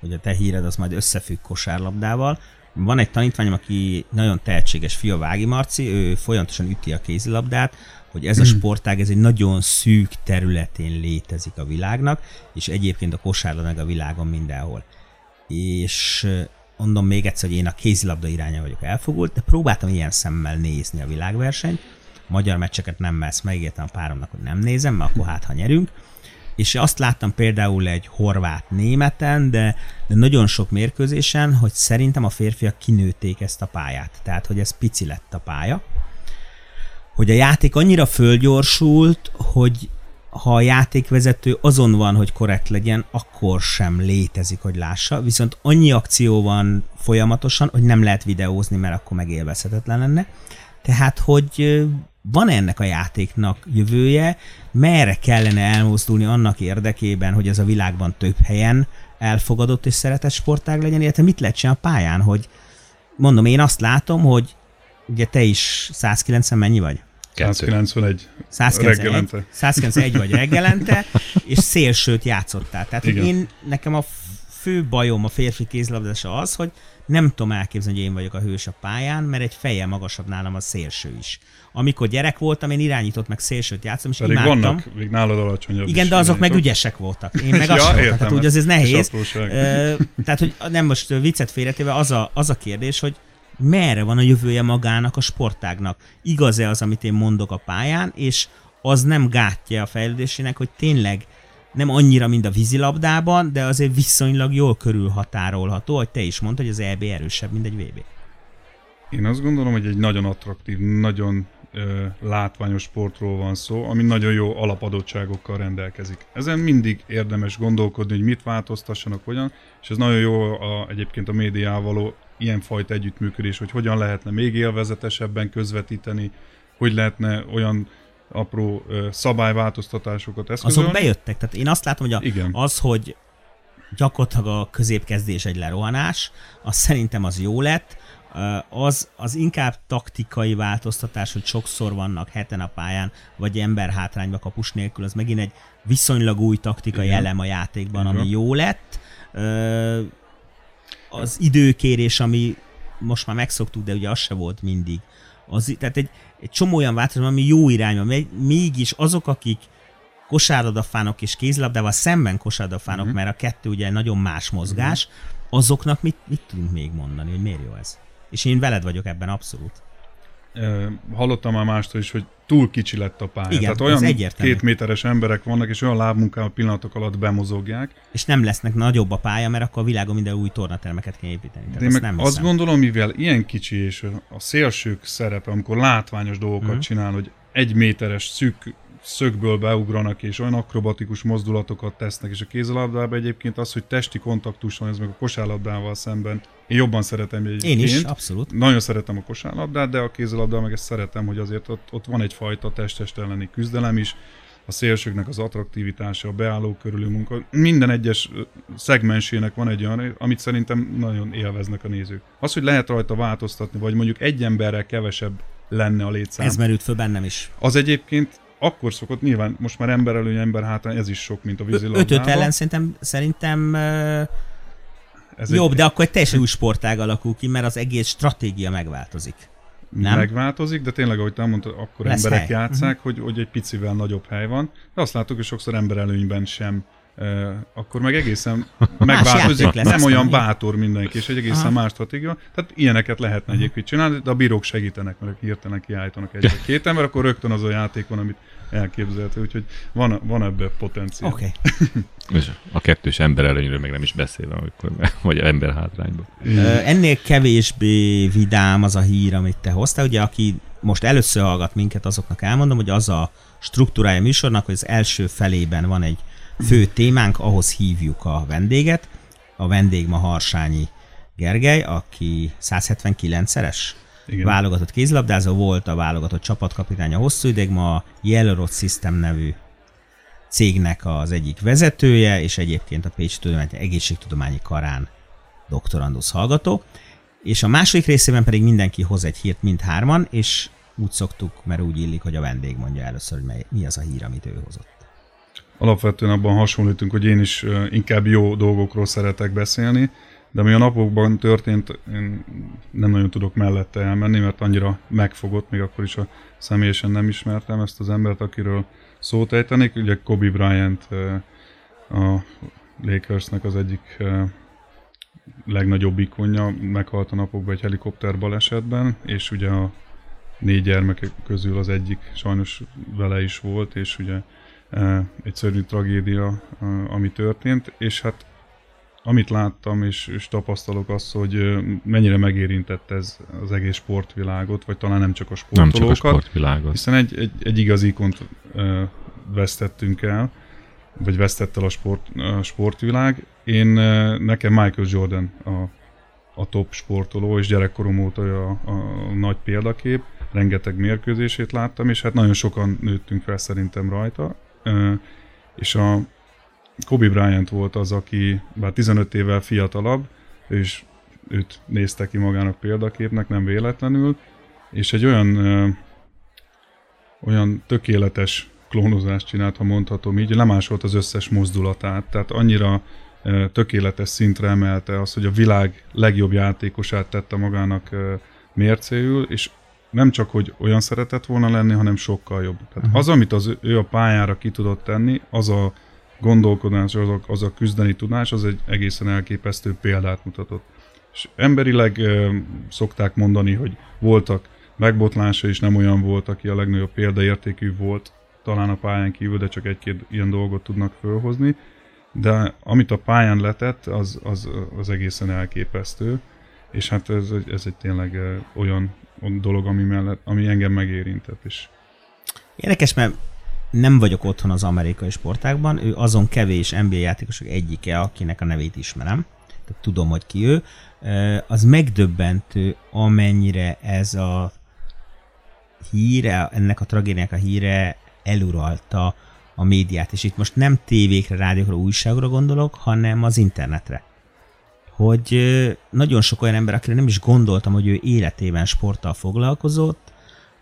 hogy a te híred az majd összefügg kosárlabdával. Van egy tanítványom, aki nagyon tehetséges fia, Vági Marci, ő folyamatosan üti a kézilabdát, hogy ez a hmm. sportág ez egy nagyon szűk területén létezik a világnak, és egyébként a kosárlabda meg a világon mindenhol. És mondom még egyszer, hogy én a kézilabda iránya vagyok elfogult, de próbáltam ilyen szemmel nézni a világversenyt. Magyar meccseket nem messz, megígértem a páromnak, hogy nem nézem, mert akkor hát, ha nyerünk. és azt láttam például egy horvát németen, de, de nagyon sok mérkőzésen, hogy szerintem a férfiak kinőtték ezt a pályát. Tehát, hogy ez pici lett a pálya. Hogy a játék annyira fölgyorsult, hogy ha a játékvezető azon van, hogy korrekt legyen, akkor sem létezik, hogy lássa. Viszont annyi akció van folyamatosan, hogy nem lehet videózni, mert akkor megélvezhetetlen lenne. Tehát, hogy van ennek a játéknak jövője, merre kellene elmozdulni annak érdekében, hogy ez a világban több helyen elfogadott és szeretett sportág legyen, illetve mit lehet csinálni a pályán, hogy mondom, én azt látom, hogy ugye te is 190 mennyi vagy? 191 191, reggelente. 191 vagy reggelente, és szélsőt játszottál. Tehát Igen. én, nekem a fő bajom a férfi kézlabdása az, hogy nem tudom elképzelni, hogy én vagyok a hős a pályán, mert egy feje magasabb nálam a szélső is. Amikor gyerek voltam, én irányított meg szélsőt játszom, és Pedig imádtam. vannak még nálad alacsonyabb Igen, de azok meg ügyesek voltak. Én meg ja, azt értem, tehát úgy az ez nehéz. tehát, hogy nem most viccet félretéve, az a, az a kérdés, hogy merre van a jövője magának a sportágnak. Igaz-e az, amit én mondok a pályán, és az nem gátja a fejlődésének, hogy tényleg nem annyira, mint a vízilabdában, de azért viszonylag jól körülhatárolható, hogy te is mondtad, hogy az EB erősebb, mint egy VB. Én azt gondolom, hogy egy nagyon attraktív, nagyon ö, látványos sportról van szó, ami nagyon jó alapadottságokkal rendelkezik. Ezen mindig érdemes gondolkodni, hogy mit változtassanak, hogyan, és ez nagyon jó a, egyébként a médiával ilyenfajta együttműködés, hogy hogyan lehetne még élvezetesebben közvetíteni, hogy lehetne olyan apró szabályváltoztatásokat eszközölni. Azok bejöttek, tehát én azt látom, hogy a, Igen. az, hogy gyakorlatilag a középkezdés egy lerohanás, az szerintem az jó lett, az, az inkább taktikai változtatás, hogy sokszor vannak heten a pályán, vagy ember hátrányba kapus nélkül, az megint egy viszonylag új taktikai Igen. elem a játékban, Igen. ami jó lett. Az időkérés, ami most már megszoktuk, de ugye az se volt mindig. Az, tehát egy, egy csomó olyan változás, ami jó irányba megy, mégis azok, akik kosárlabdafánok és kézlabdával szemben kosárlabdafánok, uh-huh. mert a kettő ugye nagyon más mozgás, uh-huh. azoknak mit, mit tudunk még mondani, hogy miért jó ez? És én veled vagyok ebben abszolút. Hallottam már mástól is, hogy túl kicsi lett a pálya. Igen, Tehát olyan két méteres emberek vannak, és olyan lábmunkával pillanatok alatt bemozogják. És nem lesznek nagyobb a pálya, mert akkor a világon minden új tornatermeket kell építeni. Tehát De meg nem azt gondolom, mivel ilyen kicsi, és a szélsők szerepe, amikor látványos dolgokat uh-huh. csinál, hogy egy méteres szűk szögből beugranak, és olyan akrobatikus mozdulatokat tesznek, és a kézilabdában egyébként az, hogy testi kontaktus van, ez meg a kosárlabdával szemben. Én jobban szeretem egyébként. Én is, abszolút. Nagyon szeretem a kosárlabdát, de a kézilabdával meg ezt szeretem, hogy azért ott, ott van egyfajta test elleni küzdelem is, a szélsőknek az attraktivitása, a beálló körülű munka, minden egyes szegmensének van egy olyan, amit szerintem nagyon élveznek a nézők. Az, hogy lehet rajta változtatni, vagy mondjuk egy emberrel kevesebb lenne a létszám. Ez merült föl bennem is. Az egyébként akkor szokott, nyilván most már ember előny, ember hátrány, ez is sok, mint a vízilabdában. 5 ellen szerintem, szerintem ez jobb, egy... de akkor egy teljesen új sportág alakul ki, mert az egész stratégia megváltozik. Nem? Megváltozik, de tényleg, ahogy te mondtad, akkor Lesz emberek hely. játszák, uh-huh. hogy, hogy egy picivel nagyobb hely van, de azt látjuk, hogy sokszor emberelőnyben sem akkor meg egészen megváltozik, nem olyan bátor mindenki, és egy egészen Aha. más stratégia. Tehát ilyeneket lehetne egyébként csinálni, de a bírók segítenek, mert hirtelen kiállítanak egy két ember, akkor rögtön az a játék van, amit elképzelhető, úgyhogy van, van ebbe potenciál. Okay. és a kettős ember előnyről meg nem is beszélve, amikor, vagy ember hátrányban. Ennél kevésbé vidám az a hír, amit te hoztál. Ugye, aki most először hallgat minket, azoknak elmondom, hogy az a struktúrája műsornak, hogy az első felében van egy fő témánk, ahhoz hívjuk a vendéget. A vendég ma Harsányi Gergely, aki 179-szeres igen. válogatott kézilabdázó volt, a válogatott csapatkapitánya hosszú ideig, ma a Yellow System nevű cégnek az egyik vezetője, és egyébként a Pécsi Tudomány Egészségtudományi Karán doktorandusz hallgató. És a második részében pedig mindenki hoz egy hírt mindhárman, és úgy szoktuk, mert úgy illik, hogy a vendég mondja először, hogy mi az a hír, amit ő hozott alapvetően abban hasonlítunk, hogy én is inkább jó dolgokról szeretek beszélni, de ami a napokban történt, én nem nagyon tudok mellette elmenni, mert annyira megfogott, még akkor is a személyesen nem ismertem ezt az embert, akiről szót ejtenék. Ugye Kobe Bryant a Lakersnek az egyik legnagyobb ikonja, meghalt a napokban egy helikopter balesetben, és ugye a négy gyermekek közül az egyik sajnos vele is volt, és ugye egy szörnyű tragédia, ami történt, és hát amit láttam és, és tapasztalok az, hogy mennyire megérintett ez az egész sportvilágot, vagy talán nem csak a sportolókat. Nem csak a sportvilágot. Hiszen egy, egy, egy igazi ikont vesztettünk el, vagy vesztett el a, sport, a sportvilág. Én, nekem Michael Jordan a, a top sportoló, és gyerekkorom óta a, a, a nagy példakép. Rengeteg mérkőzését láttam, és hát nagyon sokan nőttünk fel szerintem rajta. És a Kobe Bryant volt az, aki bár 15 évvel fiatalabb, és őt nézte ki magának példaképnek, nem véletlenül, és egy olyan, olyan tökéletes klónozást csinált, ha mondhatom így, lemásolt az összes mozdulatát, tehát annyira tökéletes szintre emelte az, hogy a világ legjobb játékosát tette magának mércéül, és nem csak, hogy olyan szeretett volna lenni, hanem sokkal jobb. Tehát uh-huh. az, amit az, ő a pályára ki tudott tenni, az a gondolkodás, az a, az a küzdeni tudás, az egy egészen elképesztő példát mutatott. És emberileg e, szokták mondani, hogy voltak megbotlása is nem olyan volt, aki a legnagyobb példaértékű volt, talán a pályán kívül, de csak egy-két ilyen dolgot tudnak fölhozni. De amit a pályán letett, az, az, az egészen elképesztő, és hát ez, ez egy tényleg olyan dolog, ami, mellett, ami engem megérintett is. Érdekes, mert nem vagyok otthon az amerikai sportákban, ő azon kevés NBA játékosok egyike, akinek a nevét ismerem, tehát tudom, hogy ki ő. Az megdöbbentő, amennyire ez a híre, ennek a tragédiának a híre eluralta a médiát, és itt most nem tévékre, rádiókra, újságra gondolok, hanem az internetre. Hogy nagyon sok olyan ember, akire nem is gondoltam, hogy ő életében sporttal foglalkozott,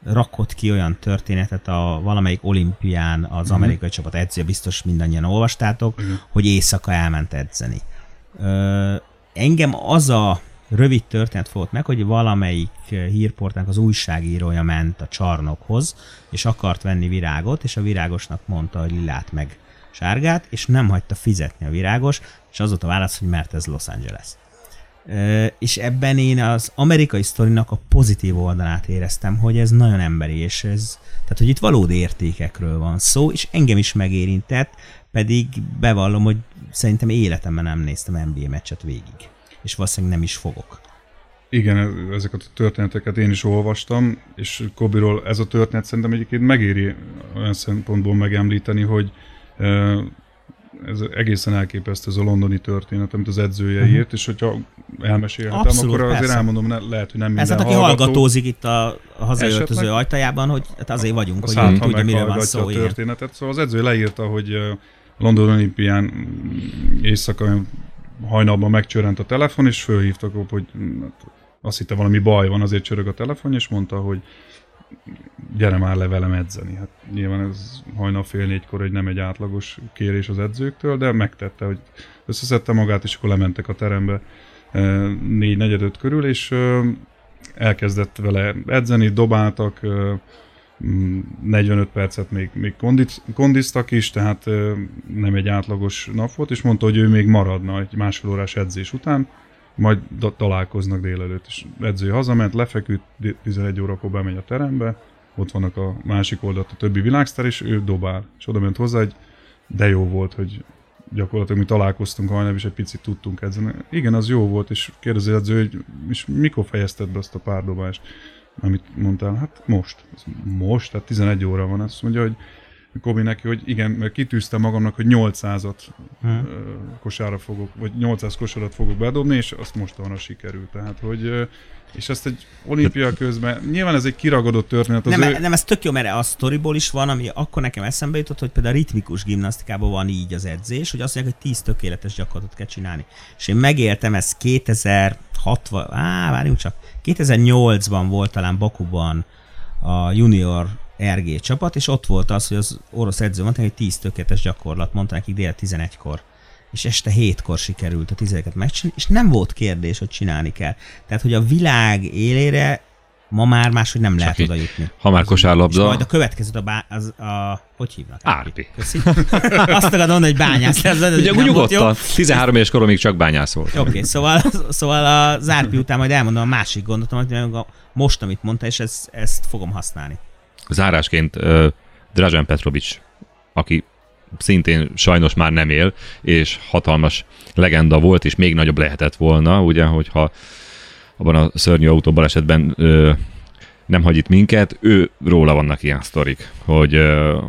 rakott ki olyan történetet a valamelyik olimpián az uh-huh. amerikai csapat edzője, biztos mindannyian olvastátok, uh-huh. hogy éjszaka elment edzeni. Ö, engem az a rövid történet volt meg, hogy valamelyik hírportnak az újságírója ment a csarnokhoz, és akart venni virágot, és a virágosnak mondta, hogy lilát meg sárgát, és nem hagyta fizetni a virágos, és az volt a válasz, hogy mert ez Los Angeles és ebben én az amerikai sztorinak a pozitív oldalát éreztem, hogy ez nagyon emberi, és ez, tehát hogy itt valódi értékekről van szó, és engem is megérintett, pedig bevallom, hogy szerintem életemben nem néztem NBA meccset végig, és valószínűleg nem is fogok. Igen, ezeket a történeteket én is olvastam, és Kobiról ez a történet szerintem egyébként megéri olyan szempontból megemlíteni, hogy ez egészen elképesztő ez a londoni történet, amit az edzője uh-huh. írt, és hogyha elmesélhetem, Abszolút, akkor persze. azért elmondom, ne, lehet, hogy nem minden Ez hát, aki hallgatózik itt a, a hazaöltöző ajtajában, hogy hát azért vagyunk, hogy hát, tudja, miről van szó. A történetet. Szóval az edző leírta, hogy a London olimpián éjszaka hajnalban megcsörrent a telefon, és fölhívtak, hogy hát, azt hitte valami baj van, azért csörög a telefon, és mondta, hogy gyere már le velem edzeni. Hát nyilván ez hajnal fél négykor egy nem egy átlagos kérés az edzőktől, de megtette, hogy összeszedte magát, és akkor lementek a terembe e, négy negyed körül, és e, elkezdett vele edzeni, dobáltak, 45 e, percet még, még kondiztak is, tehát nem egy átlagos nap volt, és mondta, hogy ő még maradna egy másfél órás edzés után, majd találkoznak délelőtt, és edző hazament, lefeküdt, 11 órakor bemegy a terembe, ott vannak a másik oldalt a többi világsztár, és ő dobál. És oda ment hozzá, hogy de jó volt, hogy gyakorlatilag mi találkoztunk hajnal, és egy picit tudtunk edzeni. Igen, az jó volt, és kérdezi edző, hogy és mikor fejezted be azt a párdobást, amit mondtál? Hát most. Most, tehát 11 óra van. Azt mondja, hogy Kobi neki, hogy igen, mert kitűztem magamnak, hogy 800-at hmm. kosára fogok, vagy 800 kosarat fogok bedobni, és azt mostanra sikerült. Tehát, hogy és ezt egy olimpia közben, nyilván ez egy kiragadott történet. Az nem, ő... nem, ez tök jó, mert a sztoriból is van, ami akkor nekem eszembe jutott, hogy például a ritmikus gimnasztikában van így az edzés, hogy azt mondják, hogy 10 tökéletes gyakorlatot kell csinálni. És én megértem ezt 2060, á, várjunk csak, 2008-ban volt talán Bakuban a junior RG csapat, és ott volt az, hogy az orosz edző mondta, hogy 10 tökéletes gyakorlat, mondta nekik dél 11-kor és este hétkor sikerült a tizedeket megcsinálni, és nem volt kérdés, hogy csinálni kell. Tehát, hogy a világ élére ma már máshogy nem Csak lehet oda jutni. Ha már kosárlabda. És majd a következőt a, bá, az, a hogy hívnak? Árpi. Azt akarod mondani, hogy bányász lesz. Ugye nyugodtan, 13 éves koromig csak bányász volt. Oké, okay, szóval, szóval az Árpi után majd elmondom a másik gondot, amit most, amit mondta, és ezt, ezt fogom használni. Zárásként Drazen Petrovics, aki szintén sajnos már nem él, és hatalmas legenda volt, és még nagyobb lehetett volna, ugye, hogyha abban a szörnyű autóbalesetben ö, nem hagy itt minket, ő róla vannak ilyen sztorik, hogy,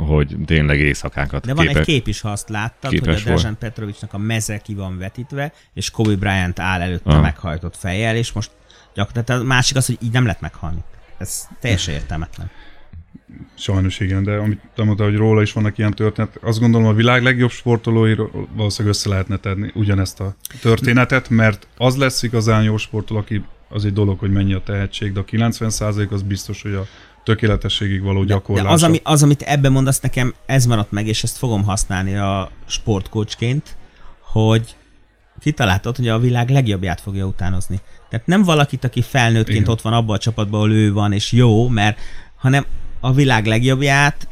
hogy tényleg éjszakákat De van képe, egy kép is, ha azt láttad, hogy a Dejan Petrovicsnak a meze ki van vetítve, és Kobe Bryant áll előtte Aha. meghajtott fejjel, és most gyakorlatilag a másik az, hogy így nem lehet meghalni. Ez teljesen értelmetlen. Sajnos igen, de amit te mondtad, hogy róla is vannak ilyen történet, azt gondolom a világ legjobb sportolóiról valószínűleg össze lehetne tenni ugyanezt a történetet, mert az lesz igazán jó sportoló, aki az egy dolog, hogy mennyi a tehetség, de a 90% az biztos, hogy a tökéletességig való gyakorlás. De az, ami, az, amit ebben mondasz nekem, ez maradt meg, és ezt fogom használni a sportcoachként, hogy kitaláltad, hogy a világ legjobbját fogja utánozni. Tehát nem valakit, aki felnőttként Igen. ott van abban a csapatban, ahol ő van, és jó, mert hanem a világ legjobbját,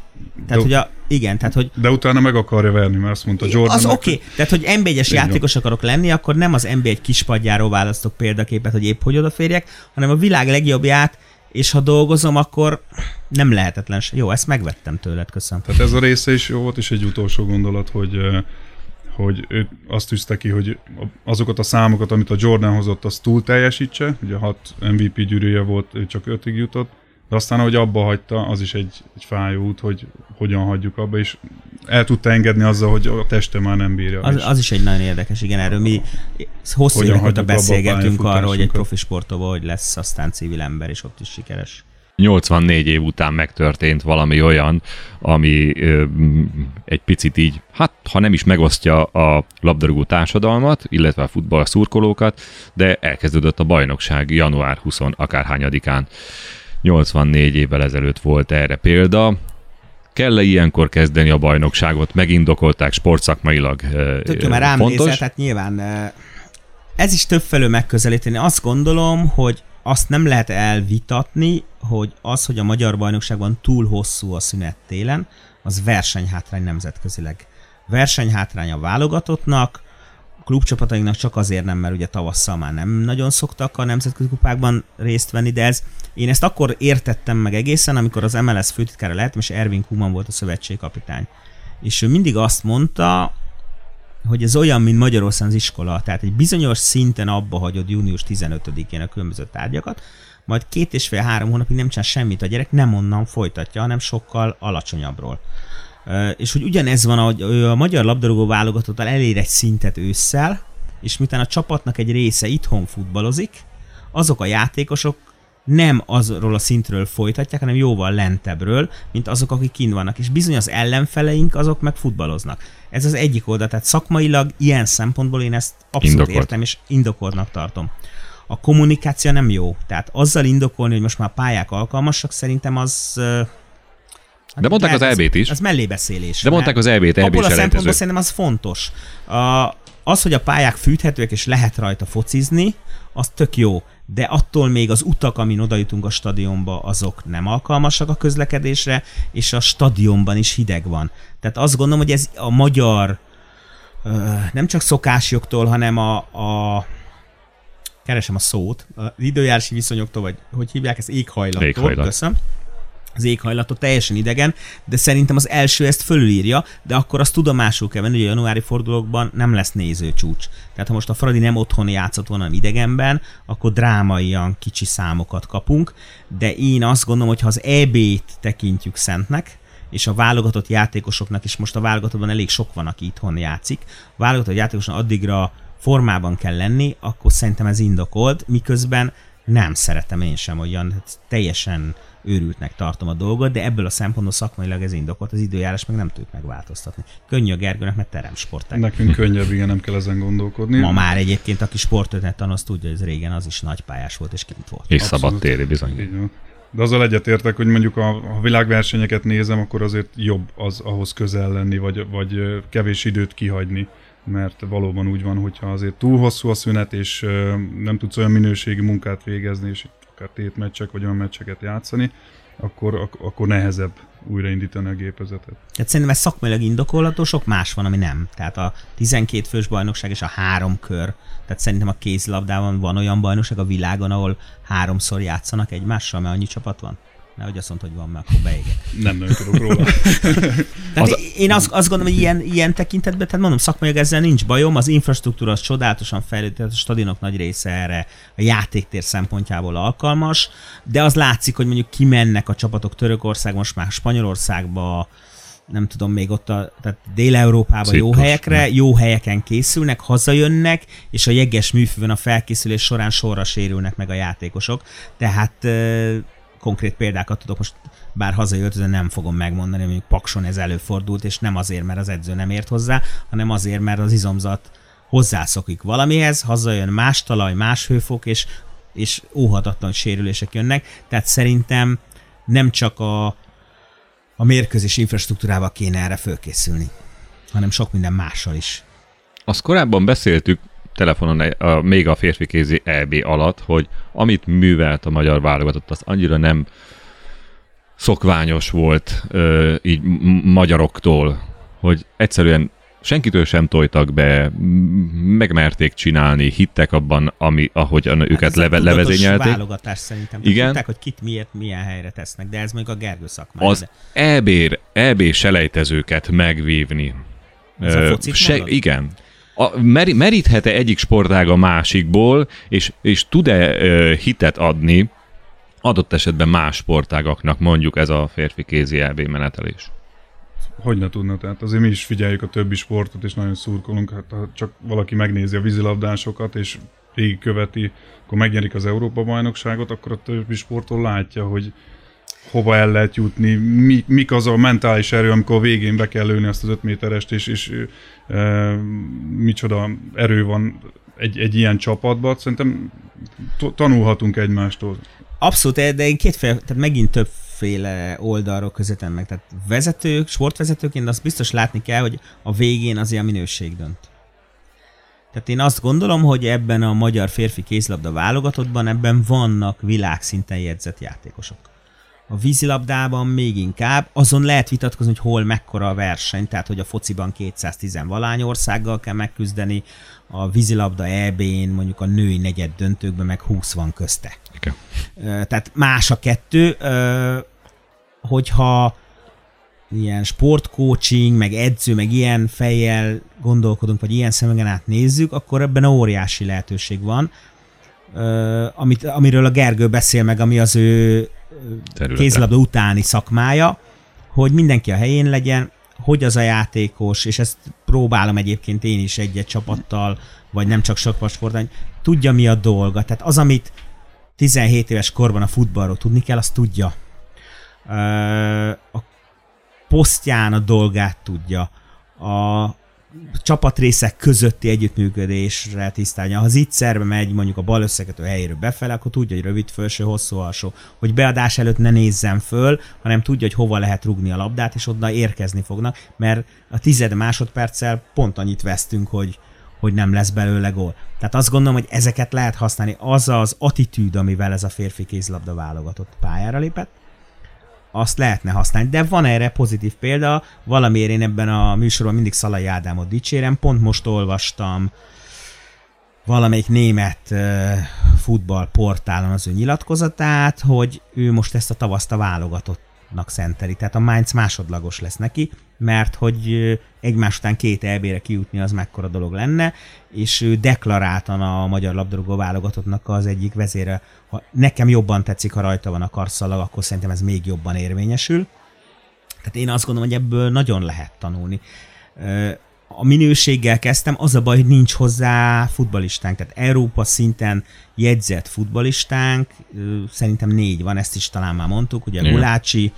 tehát, de, hogy a, igen, tehát, hogy... De utána meg akarja verni, mert azt mondta Jordan. Az oké, okay. tehát, hogy NB1-es játékos akarok lenni, akkor nem az NB1 kispadjáról választok példaképet, hogy épp hogy odaférjek, hanem a világ legjobbját, és ha dolgozom, akkor nem lehetetlen. Jó, ezt megvettem tőled, köszönöm. Tehát ez a része is jó volt, és egy utolsó gondolat, hogy hogy ő azt tűzte ki, hogy azokat a számokat, amit a Jordan hozott, azt túl teljesítse. Ugye hat MVP gyűrűje volt, ő csak ötig jutott de aztán, ahogy abba hagyta, az is egy, egy fájó út, hogy hogyan hagyjuk abba, és el tudta engedni azzal, hogy a teste már nem bírja. Az, az is egy nagyon érdekes, igen, erről mi hosszú évek óta beszélgetünk arról, hogy egy profi sportoló hogy lesz aztán civil ember, és ott is sikeres. 84 év után megtörtént valami olyan, ami ö, egy picit így, hát ha nem is megosztja a labdarúgó társadalmat, illetve a futball szurkolókat, de elkezdődött a bajnokság január 20 akárhányadikán. 84 évvel ezelőtt volt erre példa. Kell-e ilyenkor kezdeni a bajnokságot? Megindokolták sportszakmailag Tök mert rám fontos. Nézel, tehát nyilván ez is többfelől megközelíteni. Azt gondolom, hogy azt nem lehet elvitatni, hogy az, hogy a magyar bajnokságban túl hosszú a szünet télen, az versenyhátrány nemzetközileg. Versenyhátrány a válogatottnak, klubcsapatainknak csak azért nem, mert ugye tavasszal már nem nagyon szoktak a nemzetközi kupákban részt venni, de ez én ezt akkor értettem meg egészen, amikor az MLS főtitkára lehettem, és Ervin Kuman volt a szövetségkapitány. És ő mindig azt mondta, hogy ez olyan, mint Magyarországon az iskola, tehát egy bizonyos szinten abba hagyod június 15-én a különböző tárgyakat, majd két és fél három hónapig nem csinál semmit a gyerek, nem onnan folytatja, hanem sokkal alacsonyabbról. És hogy ugyanez van, hogy a magyar labdarúgó válogatottal elér egy szintet ősszel, és miután a csapatnak egy része itthon futballozik, azok a játékosok nem azról a szintről folytatják, hanem jóval lentebbről, mint azok, akik kint vannak. És bizony az ellenfeleink azok meg futballoznak. Ez az egyik oldal, tehát szakmailag ilyen szempontból én ezt abszolút Indokolt. értem, és indokoltnak tartom. A kommunikáció nem jó. Tehát azzal indokolni, hogy most már pályák alkalmasak, szerintem az de mondták az EB-t is. Az mellébeszélés. De mondták az EB-t, EB Abból a szempontból szerintem az fontos. A, az, hogy a pályák fűthetőek és lehet rajta focizni, az tök jó, de attól még az utak, amin oda jutunk a stadionba, azok nem alkalmasak a közlekedésre, és a stadionban is hideg van. Tehát azt gondolom, hogy ez a magyar nem csak szokásjogtól, hanem a, a keresem a szót, az időjárási viszonyoktól, vagy hogy hívják ezt, éghajlattól, Éghajlat. köszönöm az éghajlatot teljesen idegen, de szerintem az első ezt fölülírja, de akkor azt tudomásul kell venni, hogy a januári fordulókban nem lesz nézőcsúcs. Tehát ha most a Fradi nem otthon játszott volna, idegenben, akkor drámaian kicsi számokat kapunk, de én azt gondolom, hogy ha az EB-t tekintjük szentnek, és a válogatott játékosoknak is most a válogatottban elég sok van, aki itthon játszik, a válogatott játékosoknak addigra formában kell lenni, akkor szerintem ez indokolt, miközben nem szeretem én sem olyan teljesen őrültnek tartom a dolgot, de ebből a szempontból szakmailag ez indokolt, az időjárás meg nem tudjuk megváltoztatni. Könnyű a Gergőnek, mert teremsporták. Nekünk könnyebb, igen, nem kell ezen gondolkodni. Ma már egyébként, aki sportörténet tan, azt tudja, hogy ez régen az is nagy pályás volt, és kint volt. És szabadtéri bizony. De azzal egyetértek, hogy mondjuk a, a világversenyeket nézem, akkor azért jobb az ahhoz közel lenni, vagy, vagy kevés időt kihagyni mert valóban úgy van, hogyha azért túl hosszú a szünet, és nem tudsz olyan minőségi munkát végezni, és akár tétmeccsek vagy olyan meccseket játszani, akkor, ak- akkor nehezebb újraindítani a gépezetet. Tehát szerintem ez szakmailag indokolható, sok más van, ami nem. Tehát a 12 fős bajnokság és a három kör. Tehát szerintem a kézlabdában van olyan bajnokság a világon, ahol háromszor játszanak egymással, mert annyi csapat van. Nehogy azt mondta, hogy van, mert akkor beégek. Nem nagyon tudok róla. tehát az én azt, azt gondolom, hogy ilyen, ilyen tekintetben, tehát mondom, szakmai ezzel nincs bajom, az infrastruktúra az csodálatosan fejlődött, tehát a stadionok nagy része erre a játéktér szempontjából alkalmas, de az látszik, hogy mondjuk kimennek a csapatok Törökország, most már Spanyolországba, nem tudom, még ott a, tehát Dél-Európában jó helyekre, jó helyeken készülnek, hazajönnek, és a jeges műfőn a felkészülés során sorra sérülnek meg a játékosok. Tehát konkrét példákat tudok most bár hazajött, de nem fogom megmondani, hogy Pakson ez előfordult, és nem azért, mert az edző nem ért hozzá, hanem azért, mert az izomzat hozzászokik valamihez, hazajön más talaj, más hőfok, és, és óhatatlan sérülések jönnek, tehát szerintem nem csak a, a mérkőzés infrastruktúrával kéne erre fölkészülni, hanem sok minden mással is. Azt korábban beszéltük telefonon a, még a férfi kézi EB alatt, hogy amit művelt a magyar válogatott, az annyira nem szokványos volt ö, így magyaroktól, hogy egyszerűen senkitől sem tojtak be, megmerték csinálni, hittek abban, ami, ahogy hát őket leve, levezényelték. válogatás szerintem. Igen. Hittek, hogy kit miért, milyen helyre tesznek, de ez még a Gergő szakmája. Az. EB, EB selejtezőket megvívni. Ez a se, igen, a, mer, meríthet-e egyik sportág a másikból, és, és tud-e hitet adni adott esetben más sportágaknak, mondjuk ez a férfi kézi EB menetelés? Hogy ne tudna, tehát azért mi is figyeljük a többi sportot, és nagyon szurkolunk, hát ha csak valaki megnézi a vízilabdásokat, és végigköveti, akkor megnyerik az Európa-bajnokságot, akkor a többi sporton látja, hogy hova el lehet jutni, mi, mik az a mentális erő, amikor a végén be kell lőni azt az öt méterest, és, és e, micsoda erő van egy, egy ilyen csapatban. Szerintem tanulhatunk egymástól. Abszolút, de én kétféle, tehát megint többféle oldalról közöttem meg. Tehát vezetők, sportvezetőként azt biztos látni kell, hogy a végén azért a minőség dönt. Tehát én azt gondolom, hogy ebben a magyar férfi kézlabda válogatottban ebben vannak világszinten jegyzett játékosok a vízilabdában még inkább, azon lehet vitatkozni, hogy hol mekkora a verseny, tehát hogy a fociban 210 valány országgal kell megküzdeni, a vízilabda EB-n mondjuk a női negyed döntőkben meg 20 van közte. Okay. Tehát más a kettő, hogyha ilyen sportcoaching, meg edző, meg ilyen fejjel gondolkodunk, vagy ilyen szemegen át nézzük, akkor ebben óriási lehetőség van, amit, amiről a Gergő beszél meg, ami az ő területe. kézlabda utáni szakmája, hogy mindenki a helyén legyen, hogy az a játékos, és ezt próbálom egyébként én is egy-egy csapattal, vagy nem csak sportban, tudja mi a dolga. Tehát az, amit 17 éves korban a futballról tudni kell, azt tudja. A posztján a dolgát tudja. A csapatrészek közötti együttműködésre tisztálja. Ha szerbe megy mondjuk a bal összekötő helyéről befele, akkor tudja, hogy rövid felső, hosszú alsó. Hogy beadás előtt ne nézzen föl, hanem tudja, hogy hova lehet rugni a labdát, és oda érkezni fognak, mert a tized másodperccel pont annyit vesztünk, hogy, hogy nem lesz belőle gól. Tehát azt gondolom, hogy ezeket lehet használni. Az az attitűd, amivel ez a férfi kézlabda válogatott pályára lépett, azt lehetne használni. De van erre pozitív példa, valamiért én ebben a műsorban mindig Szalai Ádámot dicsérem, pont most olvastam valamelyik német futballportálon az ő nyilatkozatát, hogy ő most ezt a tavaszt a válogatott nak szenteli. Tehát a Mainz másodlagos lesz neki, mert hogy egymás után két elbére kijutni az mekkora dolog lenne, és ő deklaráltan a magyar labdarúgó válogatottnak az egyik vezére. Ha nekem jobban tetszik, ha rajta van a karszalag, akkor szerintem ez még jobban érvényesül. Tehát én azt gondolom, hogy ebből nagyon lehet tanulni. A minőséggel kezdtem, az a baj, hogy nincs hozzá futbalistánk, tehát Európa szinten jegyzett futbalistánk, szerintem négy van, ezt is talán már mondtuk, ugye. Gulácsi,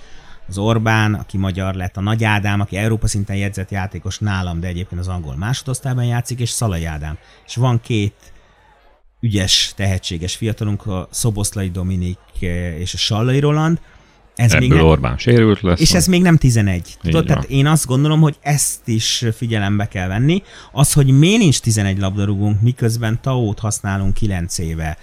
az Orbán, aki magyar lett, a Nagy Ádám, aki Európa szinten jegyzett játékos nálam, de egyébként az angol másodosztályban játszik, és Szalai Ádám. És van két ügyes, tehetséges fiatalunk, a Szoboszlai Dominik és a Sallai Roland, ez Ebből még nem, Orbán sérült lesz. És ez még nem 11. Tudod, tehát én azt gondolom, hogy ezt is figyelembe kell venni. Az, hogy miért nincs 11 labdarúgunk, miközben Taót használunk 9 éve,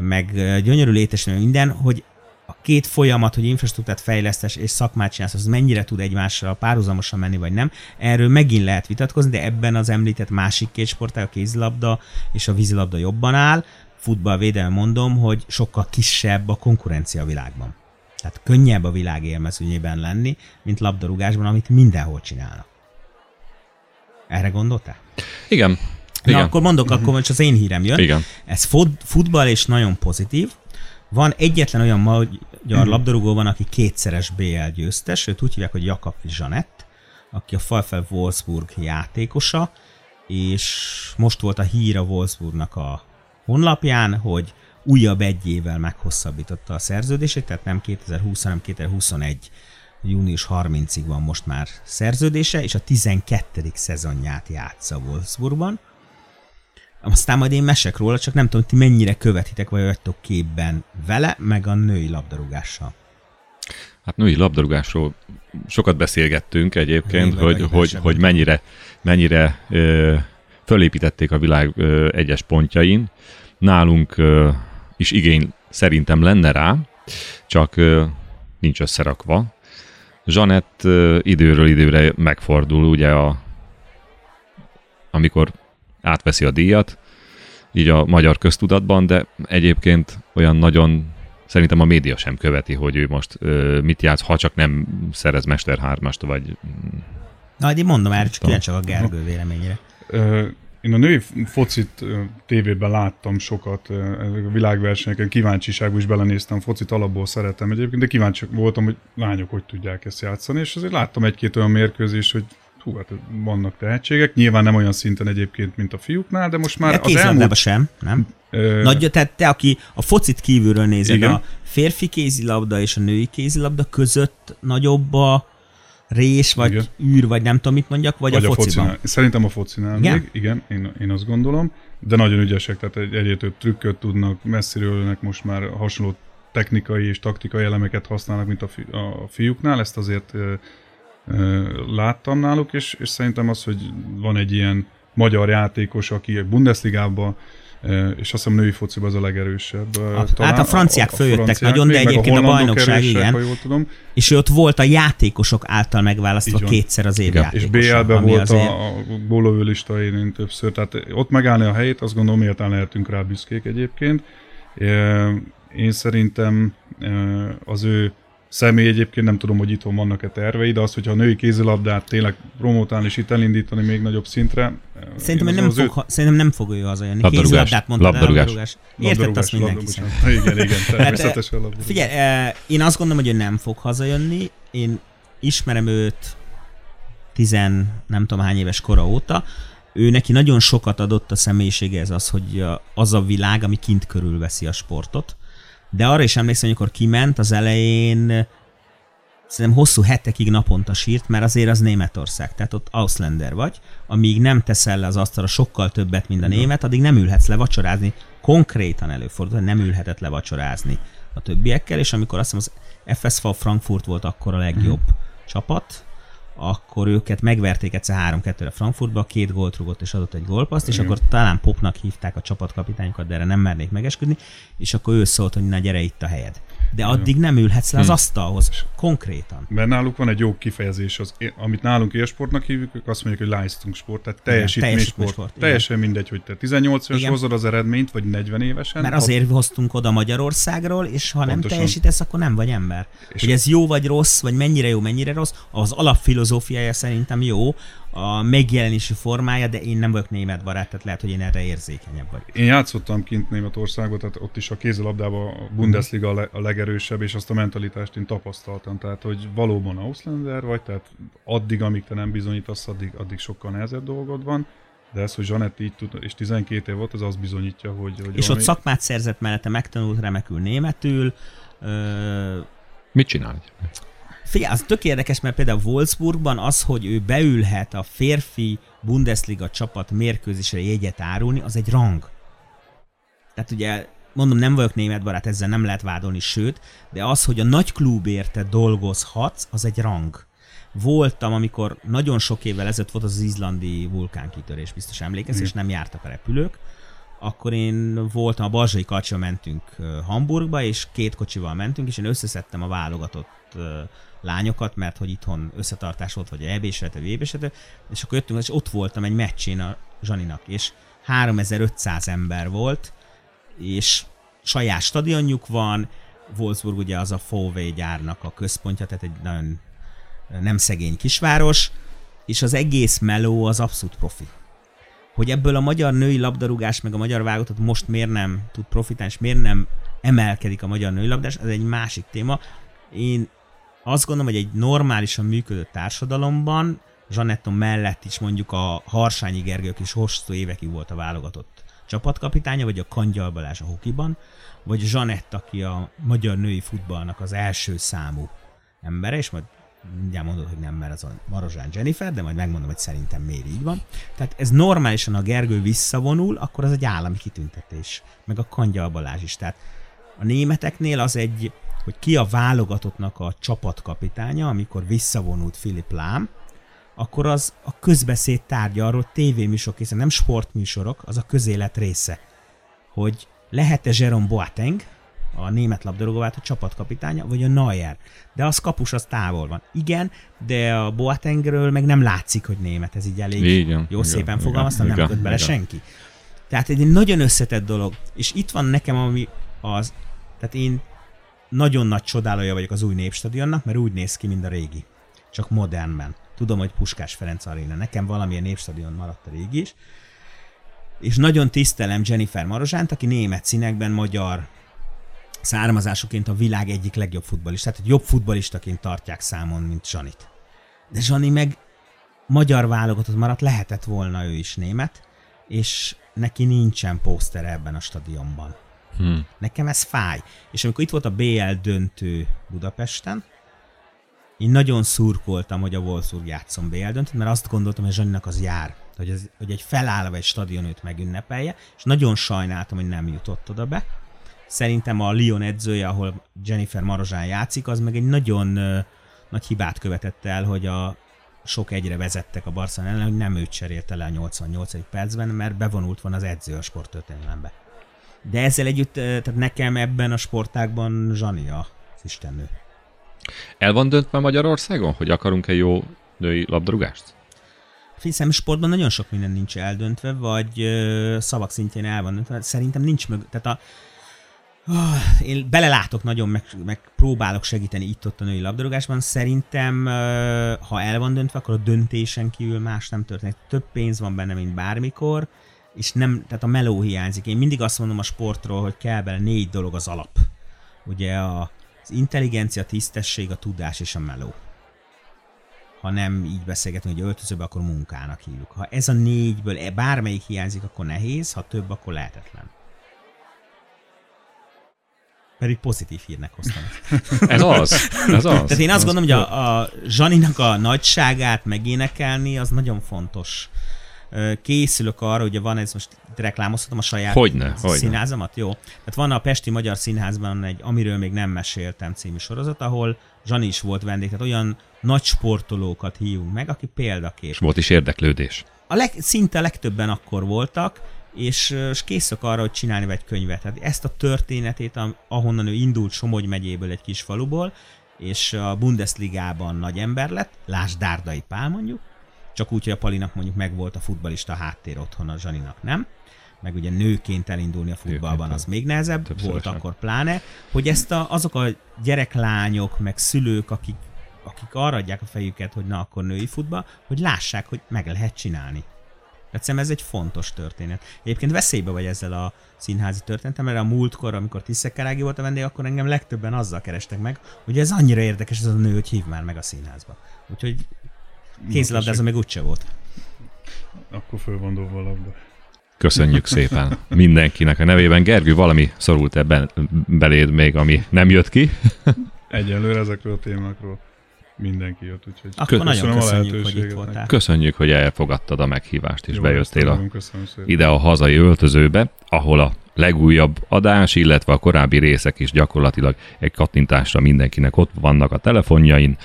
meg gyönyörű létesen minden, hogy a két folyamat, hogy infrastruktúrát fejlesztes és szakmát csinálsz, az mennyire tud egymással párhuzamosan menni, vagy nem, erről megint lehet vitatkozni, de ebben az említett másik két sportág, a kézilabda és a vízilabda jobban áll. Futballvédelme mondom, hogy sokkal kisebb a konkurencia a világban. Tehát könnyebb a világ élmezőnyében lenni, mint labdarúgásban, amit mindenhol csinálnak. Erre gondoltál? Igen. Na, Igen. akkor mondok, akkor most az én hírem jön. Igen. Ez fut, futball és nagyon pozitív. Van egyetlen olyan magyar labdarúgó van, aki kétszeres BL győztes, őt úgy hívják, hogy Jakab Zsanett, aki a Falfel Wolfsburg játékosa, és most volt a hír a Wolfsburgnak a honlapján, hogy újabb egy évvel meghosszabbította a szerződését, tehát nem 2020, hanem 2021 június 30-ig van most már szerződése, és a 12. szezonját játsza Wolfsburgban. Aztán majd én mesek róla, csak nem tudom, ti mennyire követitek, vagy vagytok képben vele, meg a női labdarúgással. Hát női labdarúgásról sokat beszélgettünk egyébként, hogy, hogy, hogy mennyire, mennyire ö, fölépítették a világ ö, egyes pontjain. Nálunk ö, is igény szerintem lenne rá, csak ö, nincs összerakva. Zsanett ö, időről időre megfordul, ugye a, amikor átveszi a díjat, így a magyar köztudatban, de egyébként olyan nagyon szerintem a média sem követi, hogy ő most ö, mit játsz, ha csak nem szerez Mester 3 vagy Na, hát én mondom, erre csak kíváncsi a Gergő véleményére. Ö, Én a női focit tévében láttam sokat, a világversenyeken, kíváncsiságból is belenéztem, focit alapból szeretem egyébként, de kíváncsi voltam, hogy lányok hogy tudják ezt játszani, és azért láttam egy-két olyan mérkőzés, hogy hú, hát vannak tehetségek, nyilván nem olyan szinten egyébként, mint a fiúknál, de most már De az elmúlt... sem, nem? Ö, Nagy, tehát te, aki a focit kívülről nézed, Igen. a férfi kézilabda és a női kézilabda között nagyobb a rés, vagy Igen. űr, vagy nem tudom mit mondjak, vagy, vagy a fociban. focinál. Szerintem a focinál Igen? még, igen, én, én azt gondolom, de nagyon ügyesek, tehát egy, több trükköt tudnak, messziről ölnek most már hasonló technikai és taktikai elemeket használnak, mint a, fi, a fiúknál, ezt azért láttam náluk, és, és szerintem az, hogy van egy ilyen magyar játékos, aki a Bundesligában ö, és azt hiszem női fociban az a legerősebb. A- hát a franciák följöttek nagyon, de még, egyébként a hollandok bajnokság, erősek, igen. Ha jól tudom. És ott volt a játékosok által megválasztva kétszer az év. És ami volt azért- a, a gólövő listáin többször, tehát ott megállni a helyét, azt gondolom méltán lehetünk rá büszkék egyébként. Én szerintem az ő személy egyébként nem tudom, hogy itthon vannak-e tervei, de az, hogyha a női kézilabdát tényleg promotálni és itt elindítani még nagyobb szintre. Szerintem, én hogy nem az ő- fog, ha- szerintem nem fog ő hazajönni. Labdarúgás. Kézilabdát mondtad, de Labdarúgás. labdarúgás. Értett azt mindenki labdarúgás. szerintem. Igen, igen, természetesen labdarúgás. Figyelj, eh, én azt gondolom, hogy ő nem fog hazajönni. Én ismerem őt tizen nem tudom hány éves kora óta. Ő neki nagyon sokat adott a személyisége ez az, hogy az a világ, ami kint körülveszi a sportot. De arra is emlékszem, amikor kiment az elején szerintem hosszú hetekig naponta sírt, mert azért az Németország, tehát ott Ausländer vagy, amíg nem teszel le az asztalra sokkal többet, mint a német, addig nem ülhetsz le vacsorázni. Konkrétan előfordul, nem ülhetett le vacsorázni a többiekkel, és amikor azt hiszem az FSV Frankfurt volt akkor a legjobb csapat, akkor őket megverték egyszer 3-2-re Frankfurtba, két gólt rugott és adott egy gólpaszt, és akkor talán Popnak hívták a csapatkapitányokat, de erre nem mernék megesküdni, és akkor ő szólt, hogy na gyere itt a helyed. De addig nem ülhetsz le az asztalhoz, konkrétan. Mert náluk van egy jó kifejezés, az, amit nálunk élsportnak hívjuk, ők azt mondják, hogy Leistungssport, tehát teljesítménysport. igen. Teljesen mindegy, hogy te 18 éves Igen. hozod az eredményt, vagy 40 évesen. Mert azért hoztunk oda Magyarországról, és ha nem Pontosan. teljesítesz, akkor nem vagy ember. És- hogy ez jó vagy rossz, vagy mennyire jó, mennyire rossz, az alapfilozófiája szerintem jó, a megjelenési formája, de én nem vagyok német barát, tehát lehet, hogy én erre érzékenyebb vagyok. Én játszottam kint Németországban, tehát ott is a kézilabdában a Bundesliga a, le, a legerősebb, és azt a mentalitást én tapasztaltam. Tehát, hogy valóban Ausländer vagy, tehát addig, amíg te nem bizonyítasz, addig, addig sokkal nehezebb dolgod van. De ez, hogy Zsanett így tud, és 12 év volt, ez azt bizonyítja, hogy... hogy És ott valami- szakmát szerzett mellette, megtanult remekül németül, Ö, mit csinál? Figyelj, az tök érdekes, mert például Wolfsburgban az, hogy ő beülhet a férfi Bundesliga csapat mérkőzésre jegyet árulni, az egy rang. Tehát ugye, mondom, nem vagyok német barát, ezzel nem lehet vádolni, sőt, de az, hogy a nagy klubért te dolgozhatsz, az egy rang. Voltam, amikor nagyon sok évvel ezelőtt volt az, izlandi vulkánkitörés, biztos emlékezz, és nem jártak a repülők, akkor én voltam, a Barzsai Karcsiba mentünk Hamburgba, és két kocsival mentünk, és én összeszedtem a válogatott lányokat, mert hogy itthon összetartás volt, vagy EB-sete, VB-sete, és akkor jöttünk, és ott voltam egy meccsén a Zsaninak, és 3500 ember volt, és saját stadionjuk van, Wolfsburg ugye az a VW gyárnak a központja, tehát egy nagyon nem szegény kisváros, és az egész meló az abszolút profi. Hogy ebből a magyar női labdarúgás meg a magyar válogatott most miért nem tud profitálni, és miért nem emelkedik a magyar női labdás, ez egy másik téma. Én azt gondolom, hogy egy normálisan működő társadalomban Zsanetton mellett is mondjuk a Harsányi Gergő, is hosszú évekig volt a válogatott csapatkapitánya, vagy a Kangyal Balázs a hokiban, vagy Zsanett, aki a magyar női futballnak az első számú embere, és majd mindjárt mondod, hogy nem, mert az a Marozsán Jennifer, de majd megmondom, hogy szerintem miért így van. Tehát ez normálisan, a Gergő visszavonul, akkor az egy állami kitüntetés. Meg a Kangyal Balázs is. Tehát a németeknél az egy, hogy ki a válogatottnak a csapatkapitánya, amikor visszavonult Filip Lám, akkor az a közbeszéd tárgya arról tévéműsorok, hiszen nem sportműsorok, az a közélet része. Hogy lehet-e Jerome Boateng, a német labdarúgó a csapatkapitánya, vagy a Neuer. De az kapus az távol van. Igen, de a Boatengről meg nem látszik, hogy német, ez így elég igen, jó igen, szépen fogalmaztam, nem köt bele igen. senki. Tehát egy nagyon összetett dolog. És itt van nekem, ami az, tehát én nagyon nagy csodálója vagyok az új népstadionnak, mert úgy néz ki, mint a régi. Csak modernben. Tudom, hogy Puskás Ferenc Aréna. Nekem valamilyen népstadion maradt a régi is. És nagyon tisztelem Jennifer Marozsánt, aki német színekben magyar származásuként a világ egyik legjobb futbalista. Tehát jobb futbalistaként tartják számon, mint Zsanit. De Zsani meg magyar válogatott maradt, lehetett volna ő is német, és neki nincsen pószter ebben a stadionban. Hmm. Nekem ez fáj. És amikor itt volt a BL döntő Budapesten, én nagyon szurkoltam, hogy a Wolfsburg játszom BL döntőt, mert azt gondoltam, hogy Zsaninak az jár, hogy, ez, hogy egy felállva egy stadion őt megünnepelje, és nagyon sajnáltam, hogy nem jutott oda be. Szerintem a Lyon edzője, ahol Jennifer Marozsán játszik, az meg egy nagyon uh, nagy hibát követett el, hogy a sok egyre vezettek a Barcelona ellen, hogy nem őt cserélte le a 88. percben, mert bevonult van az edző a sporttörténelembe. De ezzel együtt, tehát nekem ebben a sportágban Zsani az istennő. El van döntve Magyarországon, hogy akarunk-e jó női labdarúgást? Hiszem, sportban nagyon sok minden nincs eldöntve, vagy ö, szavak szintjén el van döntve. Szerintem nincs mög... Tehát a, Oh, én belelátok nagyon, meg, meg próbálok segíteni itt-ott a női labdarúgásban. Szerintem, ha el van döntve, akkor a döntésen kívül más nem történik. Több pénz van benne, mint bármikor, és nem, tehát a meló hiányzik. Én mindig azt mondom a sportról, hogy kell bele négy dolog az alap. Ugye a, az intelligencia, a tisztesség, a tudás és a meló. Ha nem így beszélgetünk, hogy öltözőbe, akkor munkának hívjuk. Ha ez a négyből e, bármelyik hiányzik, akkor nehéz, ha több, akkor lehetetlen. Pedig pozitív hírnek hoztam. ez az, ez az. Tehát én azt gondolom, hogy a, a Zsaninak a nagyságát megénekelni, az nagyon fontos készülök arra, ugye van ez most reklámozhatom a saját hogyne, színházamat, hogyne. jó? Tehát van a Pesti Magyar Színházban egy Amiről még nem meséltem című sorozat, ahol Zsani is volt vendég, tehát olyan nagy sportolókat hívunk meg, aki példakép. És volt is érdeklődés. A leg, szinte legtöbben akkor voltak, és, és készök arra, hogy csinálni egy könyvet. Tehát ezt a történetét, ahonnan ő indult Somogy megyéből, egy kis faluból, és a Bundesligában nagy ember lett, lásd Dárdai Pál mondjuk, csak úgy, hogy a Palinak mondjuk megvolt a futbalista háttér otthon, a Zsaninak nem meg ugye nőként elindulni a futballban az még nehezebb, Többször volt akkor pláne, hogy ezt a, azok a gyereklányok, meg szülők, akik, akik arra adják a fejüket, hogy na akkor női futball, hogy lássák, hogy meg lehet csinálni. Egyszerűen ez egy fontos történet. Egyébként veszélybe vagy ezzel a színházi történetem, mert a múltkor, amikor Tiszekerági volt a vendég, akkor engem legtöbben azzal kerestek meg, hogy ez annyira érdekes ez a nő, hogy hív már meg a színházba. Úgyhogy kézilabdázó még úgyse volt. Akkor föl van dobva a labda. Köszönjük szépen mindenkinek a nevében. Gergő, valami szorult ebben beléd még, ami nem jött ki? Egyelőre ezekről a témákról mindenki jött, úgyhogy Akkor nagyon köszönjük, hogy itt voltál. Köszönjük, hogy elfogadtad a meghívást, és Jó, bejöttél a, ide a hazai öltözőbe, ahol a legújabb adás, illetve a korábbi részek is gyakorlatilag egy kattintásra mindenkinek ott vannak a telefonjain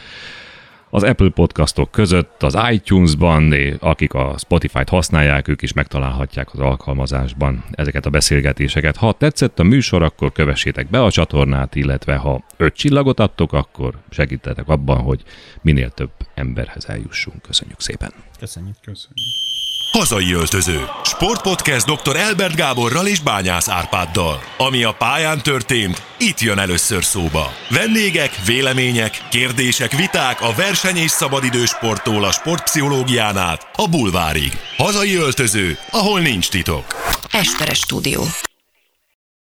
az Apple podcastok között, az iTunes-ban, akik a Spotify-t használják, ők is megtalálhatják az alkalmazásban ezeket a beszélgetéseket. Ha tetszett a műsor, akkor kövessétek be a csatornát, illetve ha öt csillagot adtok, akkor segítetek abban, hogy minél több emberhez eljussunk. Köszönjük szépen! Köszönjük! Köszönjük! Hazai öltöző. Sportpodcast dr. Elbert Gáborral és Bányász Árpáddal. Ami a pályán történt, itt jön először szóba. Vendégek, vélemények, kérdések, viták a verseny és szabadidős sporttól a sportpszichológián át a bulvárig. Hazai öltöző, ahol nincs titok. Esperes stúdió.